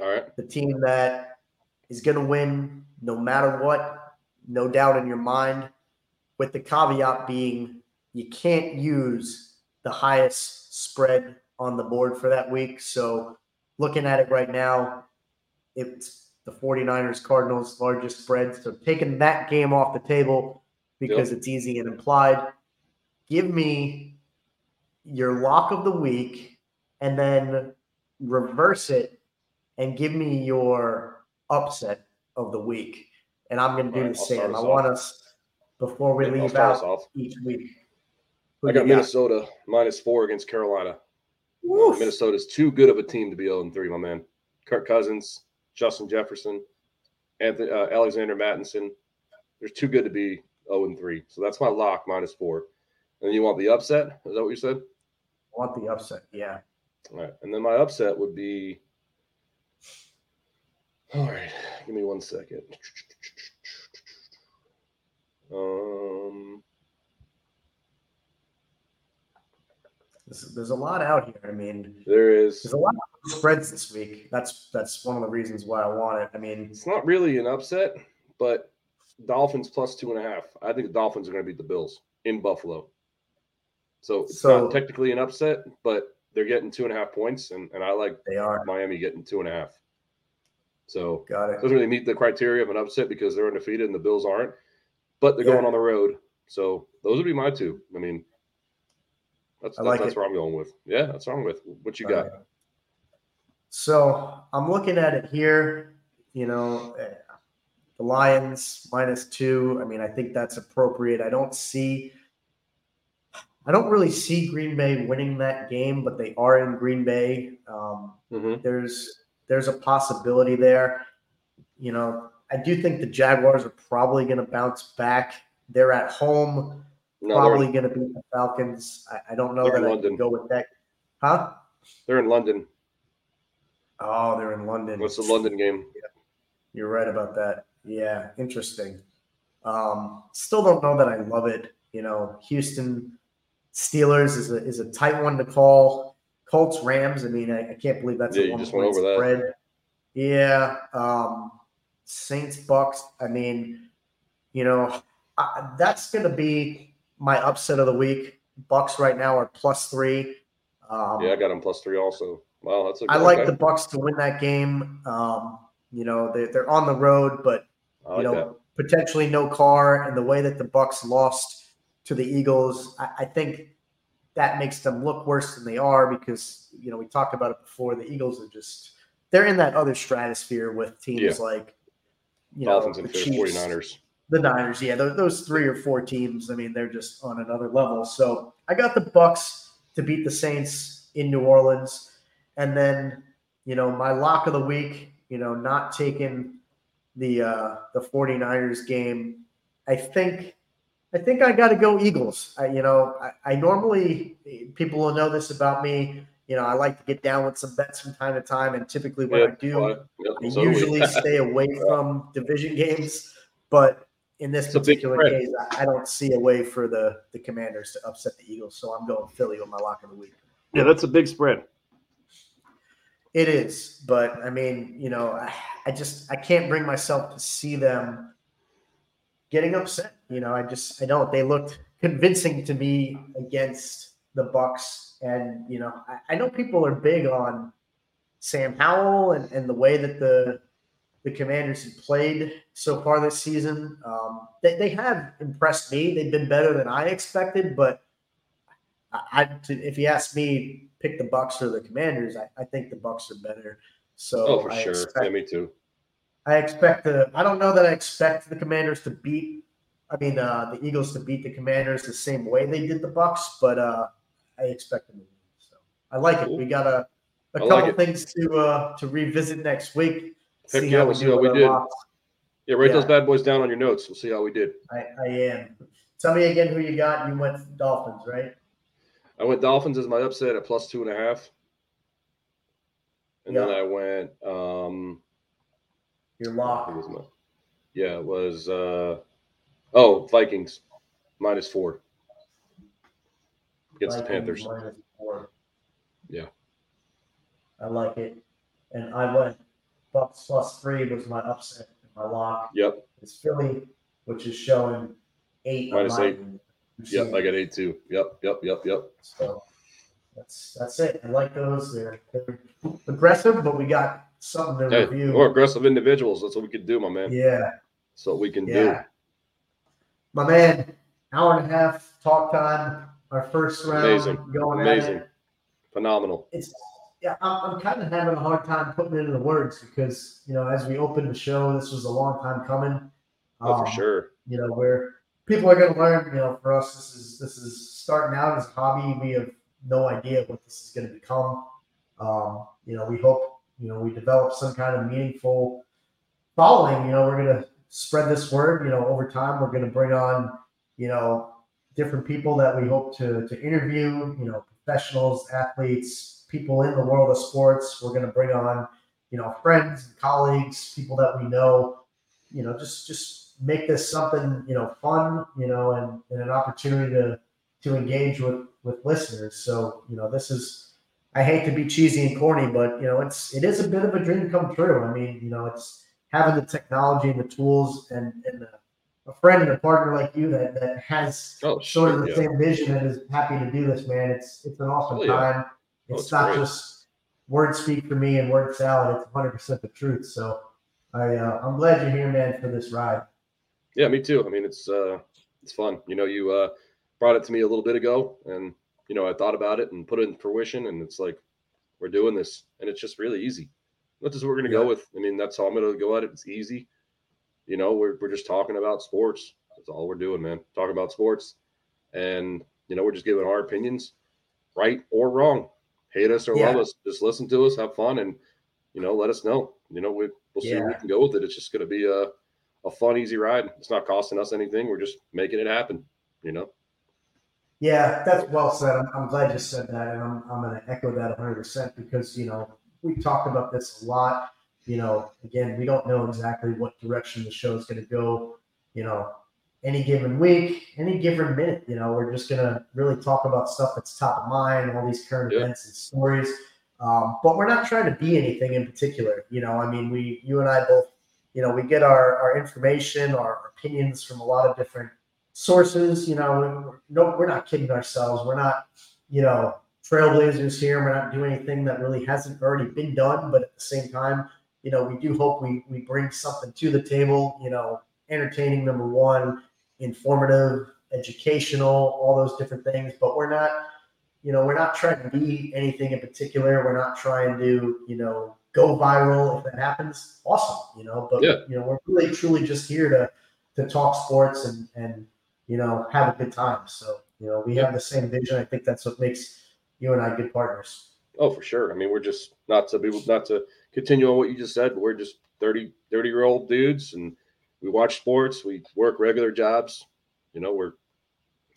S2: All right.
S1: the team that is going to win no matter what, no doubt in your mind, with the caveat being you can't use the highest spread on the board for that week. So looking at it right now, it's the 49ers Cardinals largest spread. So taking that game off the table because
S2: Yep.
S1: it's easy and implied. Give me your lock of the week and then reverse it and give me your upset of the week. And I'm going to do
S2: right,
S1: the same. I want us before we
S2: Yeah,
S1: leave out
S2: off.
S1: each week. Who
S2: I got? Minnesota minus four against Carolina.
S1: Woof.
S2: Minnesota's too good of a team to be 0 3, my man. Kirk Cousins, Justin Jefferson, Anthony, uh, Alexander Mattison, They're too good to be 0 and 3. So that's my lock minus four. And you want the upset? Is that what you said?
S1: I want the upset. Yeah.
S2: All right. And then my upset would be. All right. Give me one second. Um,
S1: There's, there's a lot out here. I mean,
S2: there is.
S1: there's a lot of spreads this week. That's that's one of the reasons why I want it. I mean,
S2: It's not really an upset, but Dolphins plus two and a half. I think the Dolphins are going to beat the Bills in Buffalo. So it's
S1: So-
S2: not technically an upset, but they're getting two and a half points, and, and I like
S1: they are.
S2: Miami getting two and a half. So
S1: Got
S2: it doesn't really meet the criteria of an upset because they're undefeated and the Bills aren't, but they're
S1: Yeah.
S2: going on the road. So those would be my two. I mean, that's
S1: I like
S2: that's where I'm going with. Yeah, that's what I'm with. What you got?
S1: So I'm looking at it here. You know, eh, the Lions minus two. I mean, I think that's appropriate. I don't see. I don't really see Green Bay winning that game, but they are in Green Bay. Um,
S2: hmm
S1: there's there's a possibility there. You know, I do think the Jaguars are probably going to bounce back. They're at home,
S2: No,
S1: probably going to beat the Falcons. I, I don't know
S2: They're
S1: that
S2: in
S1: I
S2: London.
S1: can go with that. Huh?
S2: they're in London.
S1: Oh, they're in London.
S2: What's the London game?
S1: You're right about that. Yeah, interesting. Um, still don't know that I love it. You know, Houston Steelers is a is a tight one to call. Colts Rams. I mean, I, I can't believe that's
S2: Yeah,
S1: a one
S2: just
S1: point
S2: over that.
S1: spread. Yeah. Um, Saints Bucks. I mean, you know, I, that's going to be my upset of the week. Bucks right now are plus three. Um,
S2: Yeah, I got them plus three also. Wow, that's a
S1: I like
S2: okay.
S1: the Bucks to win that game. Um, you know, they, they're on the road, but
S2: I
S1: you know,
S2: that.
S1: potentially no Carr, and the way that the Bucks lost to the Eagles, I, I think that makes them look worse than they are because you know we talked about it before. The Eagles are just they're in that other stratosphere with teams
S2: Yeah.
S1: like you
S2: Dolphins
S1: know the Chiefs,
S2: 49ers.
S1: the Niners. Yeah, those, those three or four teams. I mean, they're just on another level. So I got the Bucks to beat the Saints in New Orleans, and then you know my lock of the week. You know, not taking the uh, the 49ers game. I think I think I got to go Eagles. I, you know, I, I normally people will know this about me. You know, I like to get down with some bets from time to time, and typically when I do,
S2: well, yep,
S1: I
S2: so
S1: usually (laughs) stay away from division games, but in this
S2: It's
S1: particular case, I- I don't see a way for the the Commanders to upset the Eagles. So I'm going Philly with my lock of the week.
S2: yeah, that's a big spread.
S1: It is, but I mean, you know, I, I just I can't bring myself to see them getting upset. You know, I just I don't. They looked convincing to me against the Bucks, and you know, I, I know people are big on Sam Howell and, and the way that the the Commanders have played so far this season. Um, they, they have impressed me. They've been better than I expected, but I, I if you ask me, pick the Bucks or the Commanders. I, I think the Bucks are better. So
S2: Oh, for
S1: I
S2: sure.
S1: expect-
S2: yeah, me too.
S1: I expect the. I don't know that I expect the Commanders to beat. I mean, uh, the Eagles to beat the Commanders the same way they did the Bucks, but uh, I expect them to win. So I like it. We got a,
S2: like
S1: couple
S2: it.
S1: things to uh, to revisit next week.
S2: Heck yeah, we'll see how we did. Yeah, write
S1: Yeah.
S2: those bad boys down on your notes. We'll see how we did.
S1: I, I am. Tell me again who you got. You went Dolphins, right?
S2: I went Dolphins as my upset at plus two and a half. And then I went um
S1: Your lock.
S2: my yeah, it was uh oh Vikings minus four against the Panthers.
S1: minus four.
S2: Yeah.
S1: I like it. And I went Bucks plus three was my upset. My lock.
S2: Yep,
S1: It's Philly, which is showing eight.
S2: Minus eight. yep, I got eight too. Yep, yep, yep, yep.
S1: So that's that's it. I like those. They're, they're aggressive, but we got something to
S2: Hey,
S1: review.
S2: we're aggressive individuals. That's what we can do, my man.
S1: yeah,
S2: That's what we can
S1: yeah. My man, hour and a half talk time. Our first round
S2: Amazing.
S1: going
S2: Amazing.
S1: it.
S2: Phenomenal.
S1: It's yeah. I'm, I'm kind of having a hard time putting it into the words because you know as we opened the show, this was a long time coming.
S2: Oh, for
S1: Um,
S2: sure.
S1: you know where people are going to learn you know for us this is this is starting out as a hobby we have no idea what this is going to become um, you know we hope you know we develop some kind of meaningful following you know we're going to spread this word. You know, over time, we're going to bring on, you know, different people that we hope to, to interview, you know, professionals, athletes, people in the world of sports. We're going to bring on, you know, friends and colleagues, people that we know, you know, just, just make this something, you know, fun, you know, and, and an opportunity to, to engage with, with listeners. So, you know, this is, I hate to be cheesy and corny, but you know, it's, it is a bit of a dream come true. I mean, you know, it's having the technology and the tools and, and the, a friend and a partner like you that that has
S2: Oh,
S1: sort of the
S2: yeah.
S1: same vision and is happy to do this, man. It's it's an awesome
S2: Oh, yeah.
S1: time.
S2: Oh,
S1: It's
S2: it's
S1: not
S2: great.
S1: just word speak for me and word salad. It's 100 percent the truth. So I uh, I'm glad you're here, man, for this ride.
S2: Yeah, me too. I mean, it's uh, it's fun. You know, you uh, brought it to me a little bit ago, and you know, I thought about it and put it in fruition, and it's like we're doing this, and it's just really easy. That's just what we're gonna
S1: Yeah.
S2: go with. I mean, that's how I'm gonna go at it. It's easy. You know, we're we're just talking about sports. That's all we're doing, man. Talking about sports, and you know, we're just giving our opinions, right or wrong. Hate us or love us, just listen to us, have fun, and you know, let us know. You know, we, we'll see where we can go with it. It's just gonna be a a fun, easy ride. It's not costing us anything. We're just making it happen. You know.
S1: Yeah, that's well said. I'm, I'm glad you said that, and I'm I'm going to echo that 100 percent because you know we talked about this a lot. You know, again, we don't know exactly what direction the show is going to go. You know, any given week, any given minute. You know, we're just going to really talk about stuff that's top of mind, all these current
S2: Yeah.
S1: events and stories. Um, but we're not trying to be anything in particular. You know, I mean, we, you and I both, you know, we get our, our information, our opinions from a lot of different sources. You know, we're, no, we're not kidding ourselves. We're not, you know, trailblazers here. We're not doing anything that really hasn't already been done. But at the same time, you know, we do hope we we bring something to the table. You know, entertaining number one, informative, educational, all those different things. But we're not, you know, we're not trying to be anything in particular. We're not trying to, you know, go viral. If that happens, awesome. You know, but
S2: Yeah.
S1: you know, we're really truly just here to to talk sports and and you know have a good time. So you know, we have the same vision. I think that's what makes you and I good partners.
S2: Oh, for sure. I mean, we're just not to be not to continue on what you just said. But we're just 30, 30 year old dudes, and we watch sports. We work regular jobs. You know, we're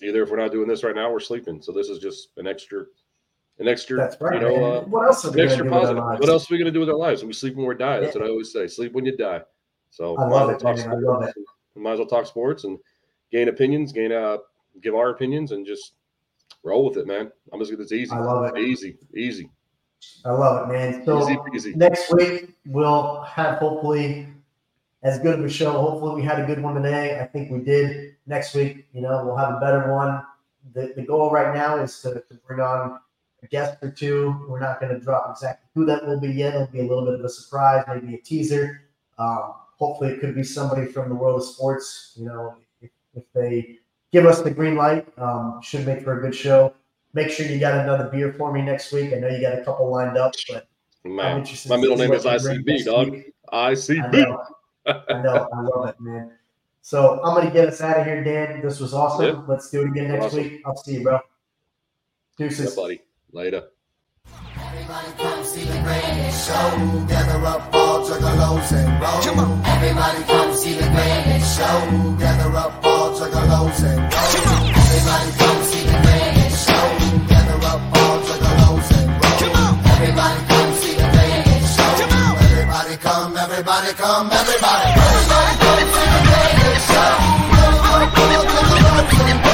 S2: either if we're not doing this right now, we're sleeping. So this is just an extra, an extra.
S1: That's right.
S2: You know, uh,
S1: what else are we
S2: extra
S1: gonna with our
S2: positive. What else are we gonna do with our lives? We sleep when we die. That's
S1: Yeah.
S2: what I always say. Sleep when you die. So
S1: I love it,
S2: well talk.
S1: I love
S2: we might as well talk sports and gain opinions, gain uh, give our opinions, and just roll with it, man. I'm just it's easy,
S1: I love it.
S2: easy, easy,
S1: I love it, man. So
S2: easy, easy.
S1: next week we'll have hopefully as good of a show. Hopefully we had a good one today. I think we did. Next week, you know, we'll have a better one. The, the goal right now is to, to bring on a guest or two. We're not going to drop exactly who that will be yet. It'll be a little bit of a surprise, maybe a teaser. Um, hopefully it could be somebody from the world of sports. You know, if, if they give us the green light, um, should make for a good show. Make sure you got another beer for me next week. I know you got a couple lined up, but I'm
S2: Man,
S1: interested
S2: my middle name is ICB, dog.
S1: week.
S2: I
S1: I
S2: ICB.
S1: know. I know. I love it, man. So I'm gonna get us out of here, Dan. This was awesome.
S2: Yeah.
S1: Let's do it again next
S2: Awesome.
S1: week. I'll see you, bro.
S2: Yeah,
S1: Deuces.
S2: buddy. Later.
S3: Everybody come see the greatest show. Gather up all juggalos and roll. Everybody come see the greatest show. Gather up juggalos and goes. Everybody go see the Vegas show. Gather up all juggalos and. Everybody come see the Vegas show. Everybody come, everybody come, everybody. Everybody go see the show. Gather up all lows and.